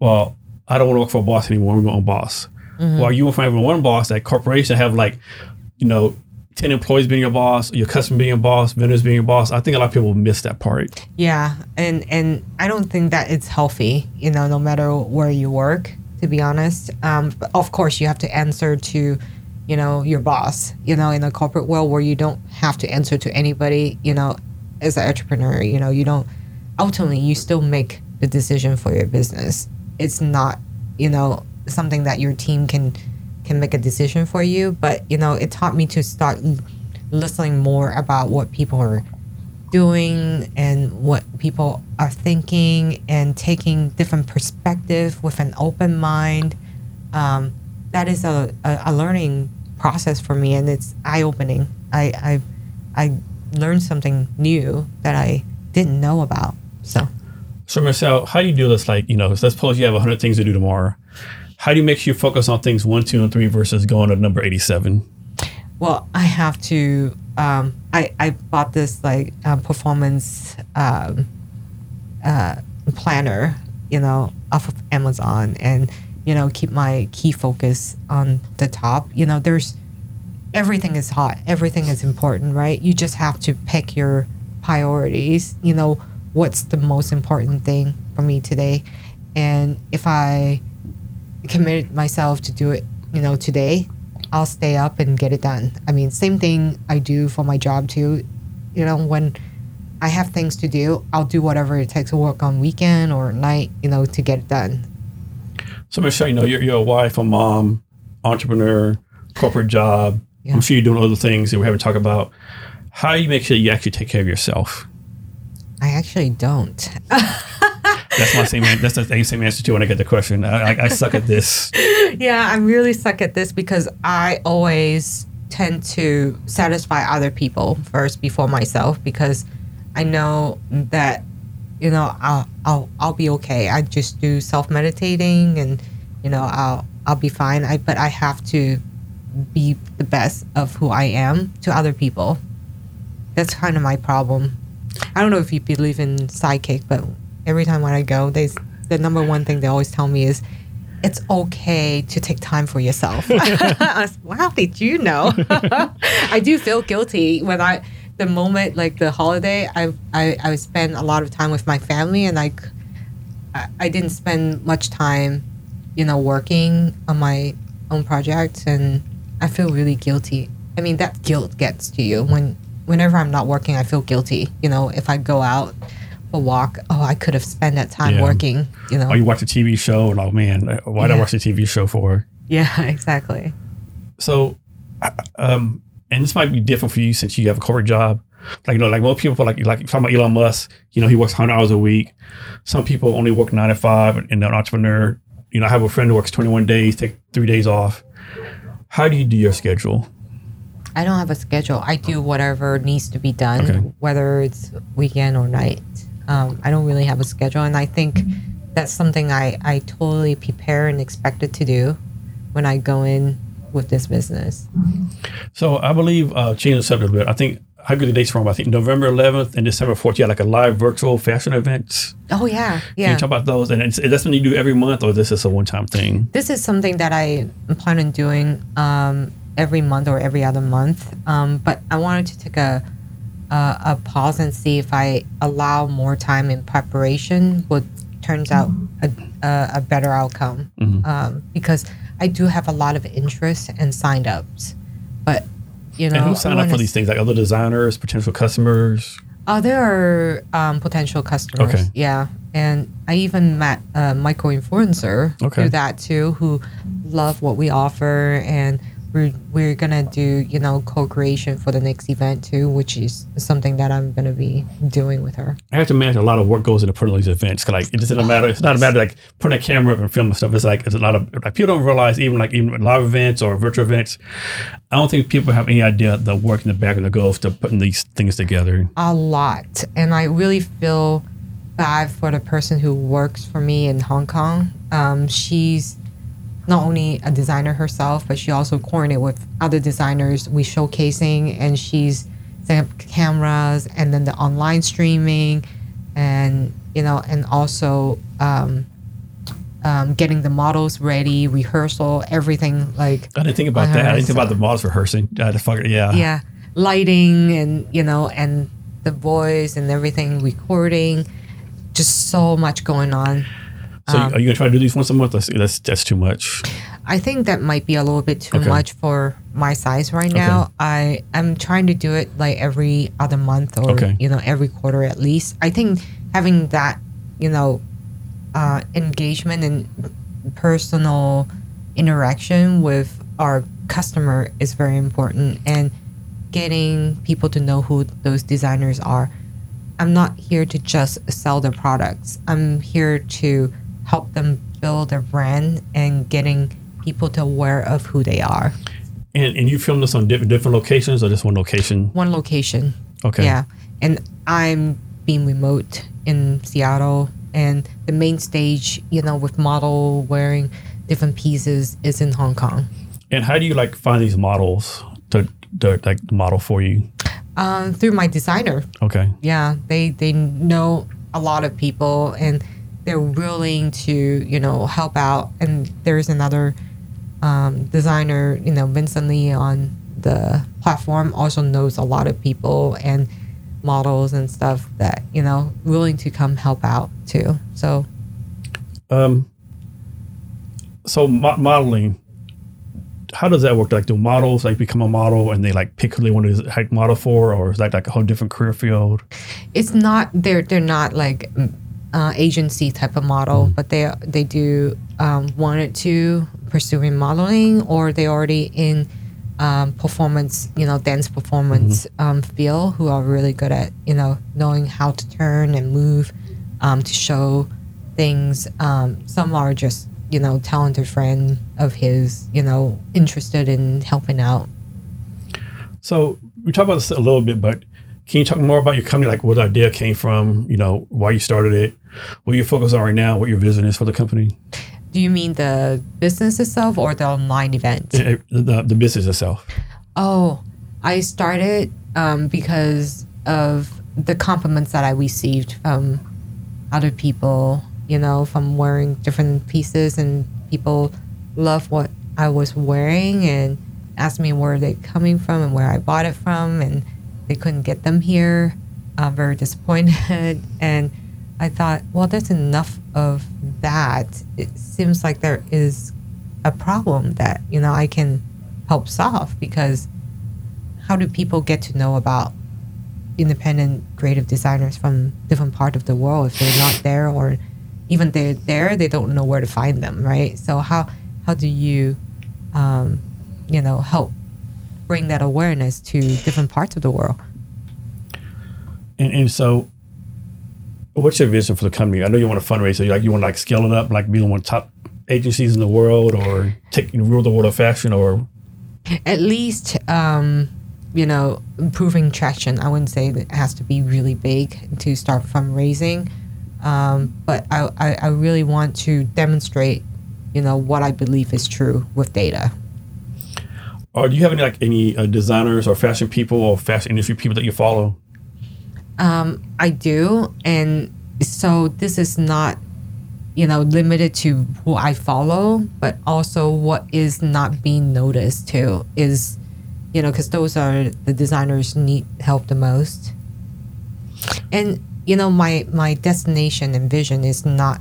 well, I don't want to work for a boss anymore. I'm my own boss. Mm-hmm. Well, you will find one boss. That corporation have like, you know, ten employees being your boss, your customer being your boss, vendors being your boss. I think a lot of people miss that part. Yeah, and and I don't think that it's healthy. You know, no matter where you work, to be honest. Um, of course, you have to answer to, you know, your boss. You know, in a corporate world where you don't have to answer to anybody. You know, as an entrepreneur, you know, you don't. Ultimately, you still make the decision for your business. It's not, you know, something that your team can can make a decision for you. But you know, it taught me to start listening more about what people are doing and what people are thinking and taking different perspective with an open mind um, that is a, a, a learning process for me and it's eye-opening I, I i learned something new that i didn't know about so So Michelle, how do you do this? Like, you know, let's suppose you have hundred things to do tomorrow. How do you make sure you focus on things one, two, and three versus going to number eighty-seven? Well, I have to. Um, I I bought this like uh, performance um, uh, planner, you know, off of Amazon, and you know, keep my key focus on the top. You know, there's everything is hot, everything is important, right? You just have to pick your priorities. You know, what's the most important thing for me today, and if I committed myself to do it, you know, today, I'll stay up and get it done. I mean, same thing I do for my job too. You know, when I have things to do, I'll do whatever it takes to work on weekend or night, you know, to get it done. So Michelle, you know, you're, you're a wife, a mom, entrepreneur, corporate job. Yeah. I'm sure you're doing other things that we haven't talked about. How do you make sure you actually take care of yourself? I actually don't. [laughs] That's my same. That's the same- answer to when I get the question. I, I, I suck at this. [laughs] yeah, I really suck at this because I always tend to satisfy other people first before myself because I know that you know I'll I'll I'll be okay. I just do self meditating and you know I'll I'll be fine. I but I have to be the best of who I am to other people. That's kind of my problem. I don't know if you believe in psychic, but every time when I go, they the number one thing they always tell me is it's okay to take time for yourself. [laughs] I was, wow, did you know? [laughs] I do feel guilty when I, the moment like the holiday, I I, I spend a lot of time with my family, and i didn't spend much time, you know, working on my own projects, and I feel really guilty. I mean, that guilt gets to you when whenever I'm not working, I feel guilty. You know, if I go out a walk, oh, I could have spent that time Yeah. working. You know, oh, you watch a TV show and oh man, why did I watch the TV show for? yeah, [laughs] exactly. So, um, and this might be different for you since you have a corporate job. Like you know, like most people, like like talking about Elon Musk, you know, he works 100 hours a week. Some people only work nine to five, and they're an entrepreneur. You know, I have a friend who works 21 days, take three days off. How do you do your schedule? I don't have a schedule. I do whatever needs to be done, Okay. whether it's weekend or night. Um, I don't really have a schedule, and I think that's something I, I totally prepare and expected to do when I go in with this business. So I believe uh, change the subject a little bit. I think how good the dates from? I think November 11th and December 4th. You had like a live virtual fashion event. Oh yeah, yeah. Can you talk about those? And it's, is that something you do every month, or this is a one-time thing? this is something that I plan on doing um, every month or every other month. Um, but I wanted to take a, a a pause and see if I allow more time in preparation, what turns out a, a, a better outcome. Um, because I do have a lot of interest and signed ups, but you know, and who signed up for these things? Like other designers, potential customers? Oh, there are um, potential customers. Okay. Yeah, and I even met a micro influencer Okay. through that too, who love what we offer, and we're we're gonna do you know co-creation for the next event too, which is something that I'm gonna be doing with her. I have to imagine a lot of work goes into putting these events. 'cause, like it doesn't matter. It's not a matter like putting a camera up and filming stuff. It's like it's a lot of like people don't realize even like even live events or virtual events. I don't think people have any idea the work in the back of the goes to putting these things together. a lot and i really feel bad for the person who works for me in hong kong um, she's not only a designer herself but she also coordinates with other designers we showcasing and she's setting up cameras and then the online streaming and you know and also um, um, getting the models ready rehearsal everything like I didn't think about that. I didn't think about the models rehearsing. I just fucking yeah. yeah lighting and you know and the voice and everything recording just so much going on So Um, are you gonna try to do these once a month? That's that's, that's too much. i think that might be a little bit too Okay. much for my size right now i i'm trying to do it like every other month or Okay. you know every quarter at least i think having that you know uh, engagement and personal interaction with our customer is very important and getting people to know who those designers are i'm not here to just sell their products i'm here to them build a brand and getting people to aware of who they are And and you filmed this on different different locations or just one location? one location Okay. yeah and i'm being remote in seattle and the main stage you know with model wearing different pieces is in hong kong And how do you like find these models to, to like model for you? um, through my designer Okay. yeah they they know a lot of people and they're willing to you know help out and there's another um, designer you know vincent lee on the platform also knows a lot of people and models and stuff that you know willing to come help out too so Um. So mo- modeling, how does that work? Like, do models like become a model and they like pick who they want to like model for, or is that like a whole different career field? it's not they're they're not like uh, agency type of model, but they they do um, wanted to pursuing modeling or they already in um, performance, you know, dance performance um, field who are really good at you know knowing how to turn and move um, to show things. Um, some are just you know talented friend of his, you know, interested in helping out. So we talked about this a little bit, but can you talk more about your company, like where the idea came from? You know, why you started it, what your focus on right now, what your vision is for the company, Do you mean the business itself or the online event? Eh, eh, the, the business itself. Oh, I started um, because of the compliments that I received from other people, you know, from wearing different pieces, and people love what I was wearing and asked me where they coming from and where I bought it from, and they couldn't get them here. I'm very disappointed, [laughs] and I thought, well, that's enough of that. It seems like there is a problem that you know I can help solve because how do people get to know about independent creative designers from different part of the world if they're not there or even they're there they don't know where to find them right so how how do you um, you know help bring that awareness to different parts of the world And, and so, what's your vision for the company? I know you want to fundraise, so you like you want to like scale it up, like be one of the top agencies in the world, or take you know, rule the world of fashion, or at least um, you know improving traction i wouldn't say that it has to be really big to start fundraising Um, but I, I, I really want to demonstrate, you know, what I believe is true with data. Or do you have any like any uh, designers or fashion people or fashion industry people that you follow? Um, I do, and so this is not, you know, limited to who I follow, but also what is not being noticed too is, you know, because those are the designers need help the most. And you know, my my destination and vision is not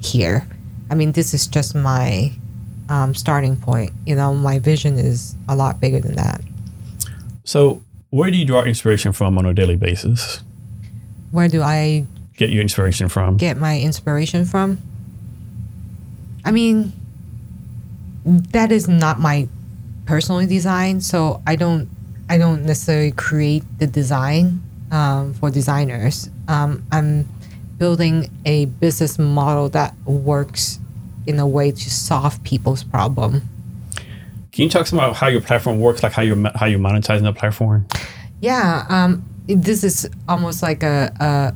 here. I mean, this is just my um, starting point. You know, my vision is a lot bigger than that. So, where do you draw inspiration from on a daily basis? Where do I Get your inspiration from? get my inspiration from? I mean, that is not my personal design, so I don't I don't necessarily create the design um, for designers. Um, I'm building a business model that works in a way to solve people's problem. Can you talk some about how your platform works, like how you're how you're monetizing the platform? Yeah, um, this is almost like a, a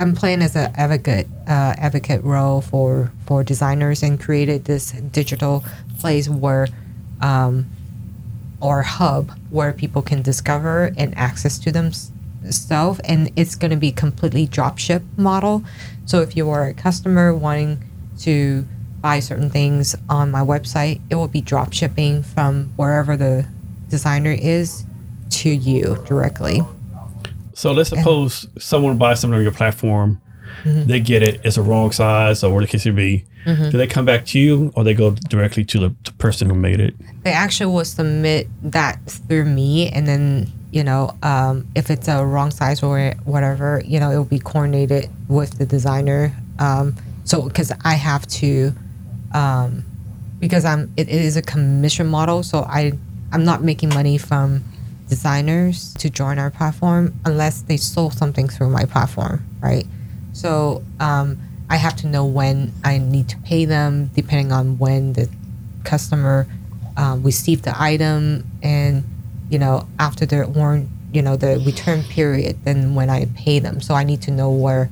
I'm playing as an advocate uh, advocate role for for designers and created this digital place where um, or hub where people can discover and access to themselves and it's going to be completely dropship model so if you are a customer wanting to buy certain things on my website it will be drop shipping from wherever the designer is to you directly So let's suppose someone buys something on your platform, Mm-hmm. they get it, it's a wrong size or whatever the case may be. Mm-hmm. Do they come back to you or they go directly to the, the person who made it? they actually will submit that through me and then you know um, if it's a wrong size or whatever you know it will be coordinated with the designer um, so because i have to um, because i'm it, it is a commission model so i i'm not making money from designers to join our platform unless they sold something through my platform right? So um, i have to know when i need to pay them depending on when the customer um, received the item and you know after the warrant you know the return period then when i pay them. So i need to know where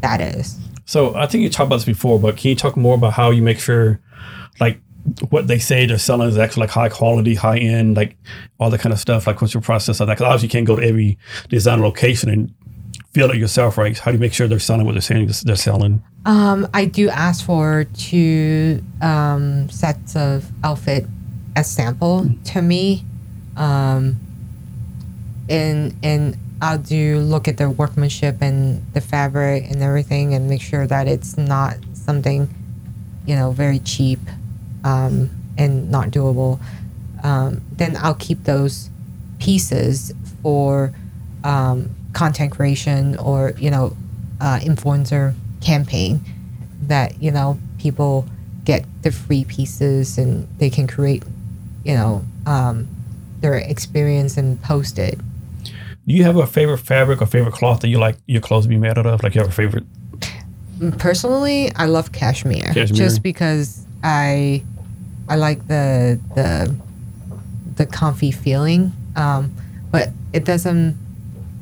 that is So I think you talked about this before, but can you talk more about how you make sure, like, what they say they're selling is actually like high quality, high end, like all that kind of stuff? Like, what's your process of that? Because obviously you can't go to every design location and feel it yourself, right? How do you make sure they're selling what they're saying they're selling? um, i do ask for two um, sets of outfit as sample to me um, and and I'll do look at the workmanship and the fabric and everything and make sure that it's not something, you know, very cheap um, and not doable. Um, then I'll keep those pieces for um, content creation or you know uh, influencer campaign that you know people get the free pieces and they can create you know um, their experience and post it Do you have a favorite fabric or favorite cloth that you like your clothes to be made out of? Like you have a favorite? personally i love cashmere, Cashmere. just because i i like the the the comfy feeling um, but it doesn't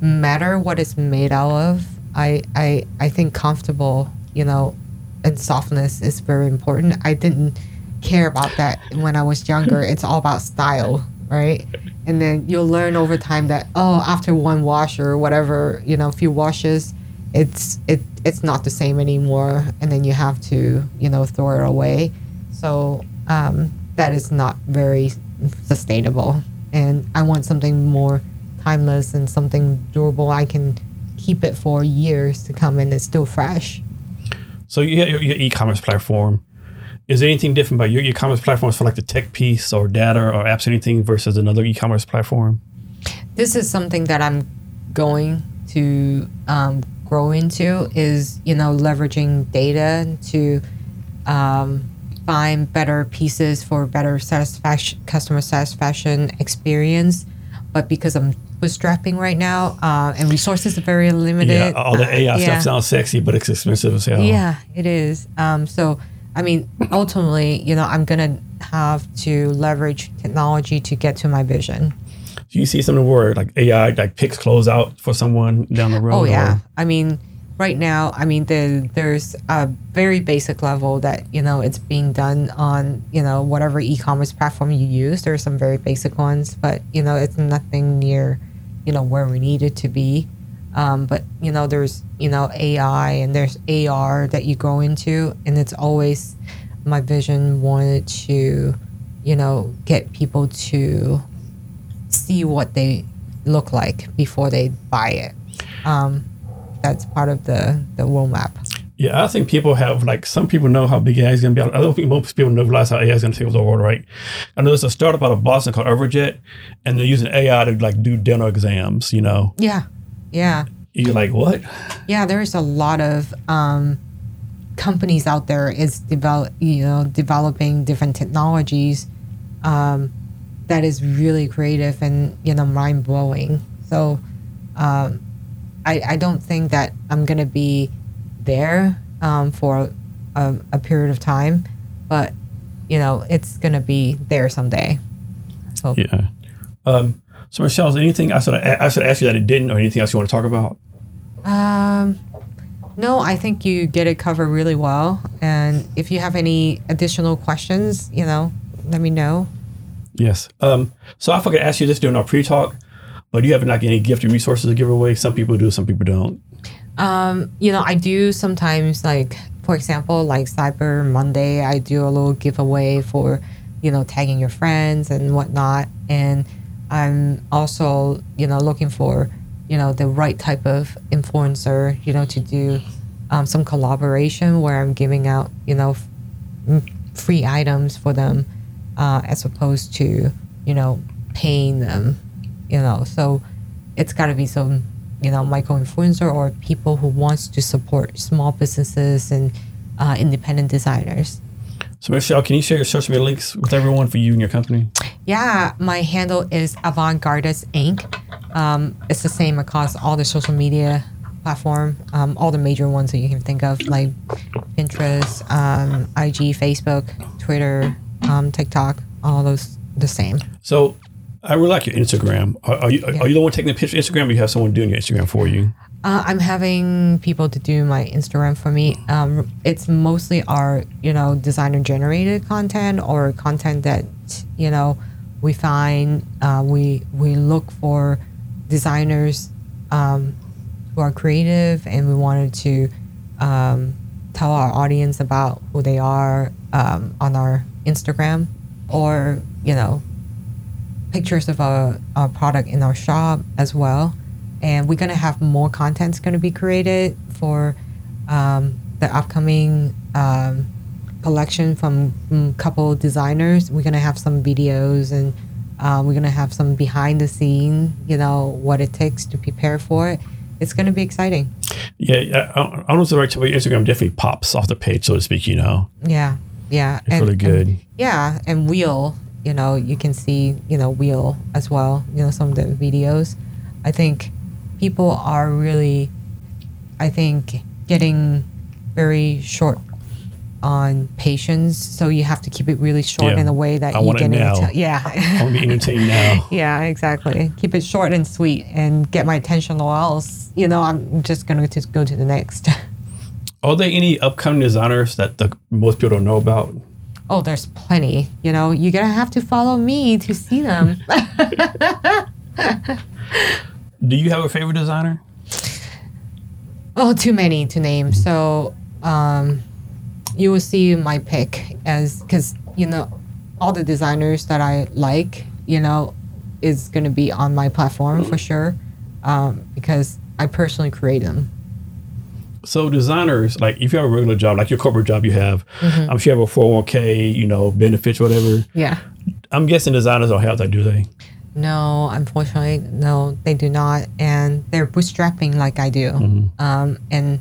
matter what it's made out of i i i think comfortable you know and softness is very important i didn't care about that when i was younger it's all about style right? And then you'll learn over time that oh after one wash or whatever you know a few washes it's it it's not the same anymore. And then you have to you know throw it away. So um, that is not very sustainable. And i want something more timeless and something durable. I can keep it for years to come and it's still fresh. So you your, your e-commerce platform. Is there anything different about your e-commerce platforms for like the tech piece or data or apps, or anything versus another e-commerce platform? this is something that i'm going to um, grow into is you know leveraging data to um, find better pieces for better satisfaction customer satisfaction experience but because i'm bootstrapping right now uh, and resources are very limited Yeah, all the uh, AI yeah. stuff sounds sexy, but it's expensive as hell. Yeah, it is. Um, so, I mean, ultimately, you know, I'm gonna have to leverage technology to get to my vision. Do you see something where like AI like picks clothes out for someone down the oh, road? Oh yeah, or- I mean, right now, I mean, the, there's a very basic level that you know it's being done on you know whatever e-commerce platform you use. There are some very basic ones, but you know it's nothing near you know where we need it to be. Um, but you know, there's you know AI and there's AR that you go into, and it's always my vision wanted to you know get people to see what they look like before they buy it. Um, that's part of the the roadmap. Yeah, I think people have like some people know how big AI is going to be. I don't think most people know realize how AI is going to take over the world, right? I know there's a startup out of Boston called Overjet, and they're using AI to like do dental exams. You know, Yeah, yeah, you're like, what? yeah. There's a lot of um, companies out there is develop you know developing different technologies um, that is really creative and you know mind blowing. So um, I I don't think that I'm gonna be there um, for a, a period of time, but you know it's gonna be there someday. So Yeah. Um, so Michelle, is there anything I should I should ask you that it didn't, or anything else you want to talk about? Um, no, I think you get it covered really well. And if you have any additional questions, you know, let me know. Yes. Um, so I forgot to ask you this during our pre-talk, but do you have like any gifted resources to give away? Some people do, some people don't. Um, you know, I do sometimes like, for example, like Cyber Monday, I do a little giveaway for, you know, tagging your friends and whatnot. And I'm also, you know, looking for, you know, the right type of influencer, you know, to do um, some collaboration where I'm giving out, you know, f- free items for them uh, as opposed to, you know, paying them, you know. So it's got to be some, you know, micro influencer or people who wants to support small businesses and uh, independent designers. So Michelle, can you share your social media links with everyone for you and your company? Yeah, my handle is Avantgardist Inc. Um, it's the same across all the social media platform, um, all the major ones that you can think of, like Pinterest, um, IG, Facebook, Twitter, um, TikTok, all those the same. So I really like your Instagram. Are, are you are you the one taking the picture Instagram, or you have someone doing your Instagram for you? Uh, I'm having people to do my Instagram for me. Um, it's mostly our, you know, designer generated content or content that, you know, we find uh, we we look for designers um, who are creative and we wanted to um, tell our audience about who they are um, on our Instagram or you know pictures of our, our product in our shop as well. And we're to have more contents to be created for um, the upcoming um, collection from a couple designers. We're going to have some videos and uh, we're going to have some behind the scene, you know, what it takes to prepare for it. It's going to be exciting. Yeah, I, I don't know if the right your Instagram definitely pops off the page, so to speak. You know, Yeah. Yeah. it's really good. yeah and wheel you know you can see you know wheel as well you know some of the videos i think people are really i think getting very short on patience so you have to keep it really short Yeah. in a way that I you get into yeah [laughs] I want to be entertained now. [laughs] yeah exactly keep it short and sweet and get my attention or else you know i'm just gonna just go to the next [laughs] Are there any upcoming designers that the most people don't know about? oh there's plenty you know you're gonna have to follow me to see them Do you have a favorite designer? Oh, too many to name. So um, you will see my pick as because you know all the designers that I like, you know, is going to be on my platform for sure um, because I personally create them. So designers, like if you have a regular job, like your corporate job you have, I'm sure you have a 401k, you know, benefits, whatever. Yeah. I'm guessing designers don't have that, do they? No, unfortunately, no, they do not, and they're bootstrapping like I do, um, and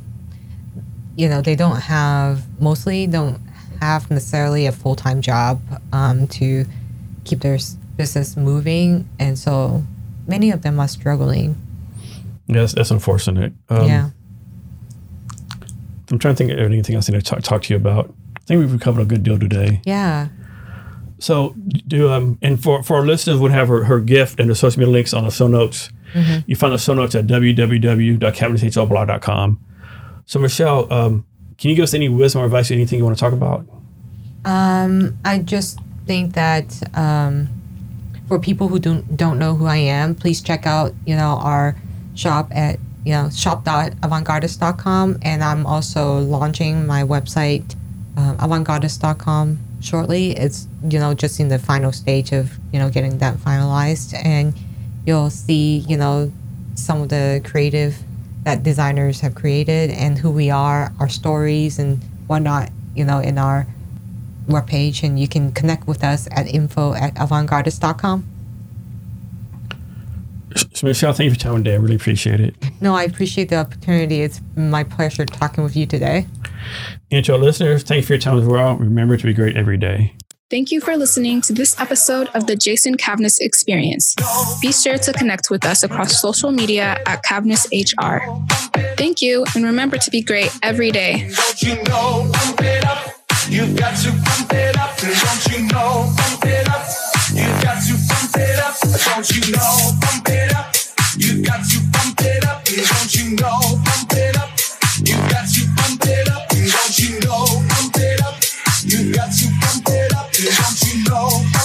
you know they don't have mostly don't have necessarily a full time job um, to keep their business moving, and so many of them are struggling. Yes, that's unfortunate. Um, yeah. I'm trying to think of anything else I need to talk, talk to you about. I think we've covered a good deal today. Yeah. So, do um, and for for our listeners, would have her, her gift and the social media links on the show notes. You find the show notes at www.cavnesshrblog.com. So, Michelle, um, can you give us any wisdom or advice, or anything you want to talk about? Um, I just think that um, for people who don't don't know who I am, please check out you know our shop at you know shop.avantgardist.com, and I'm also launching my website uh, avantgardist.com shortly. It's you know just in the final stage of you know getting that finalized, and you'll see you know some of the creative that designers have created and who we are, our stories and whatnot, you know, in our webpage. And you can connect with us at info at avantgardist.com. So, Michelle, thank you for coming today. I really appreciate it. No, I appreciate the opportunity. It's my pleasure talking with you today. And to our listeners, thank you for your time as well. Remember to be great every day. Thank you for listening to this episode of the Jason Cavness Experience. Be sure to connect with us across social media at Cavness HR. Thank you, and remember to be great every day. Don't you know, pump it up. You've got to pump it up. Don't you know, pump it up. You've got to pump it up. Don't you know, pump it up. You've got to pump it up. Don't you know, pump it up. You've got to pump it up. Don't you know, pump it up. You've got to know.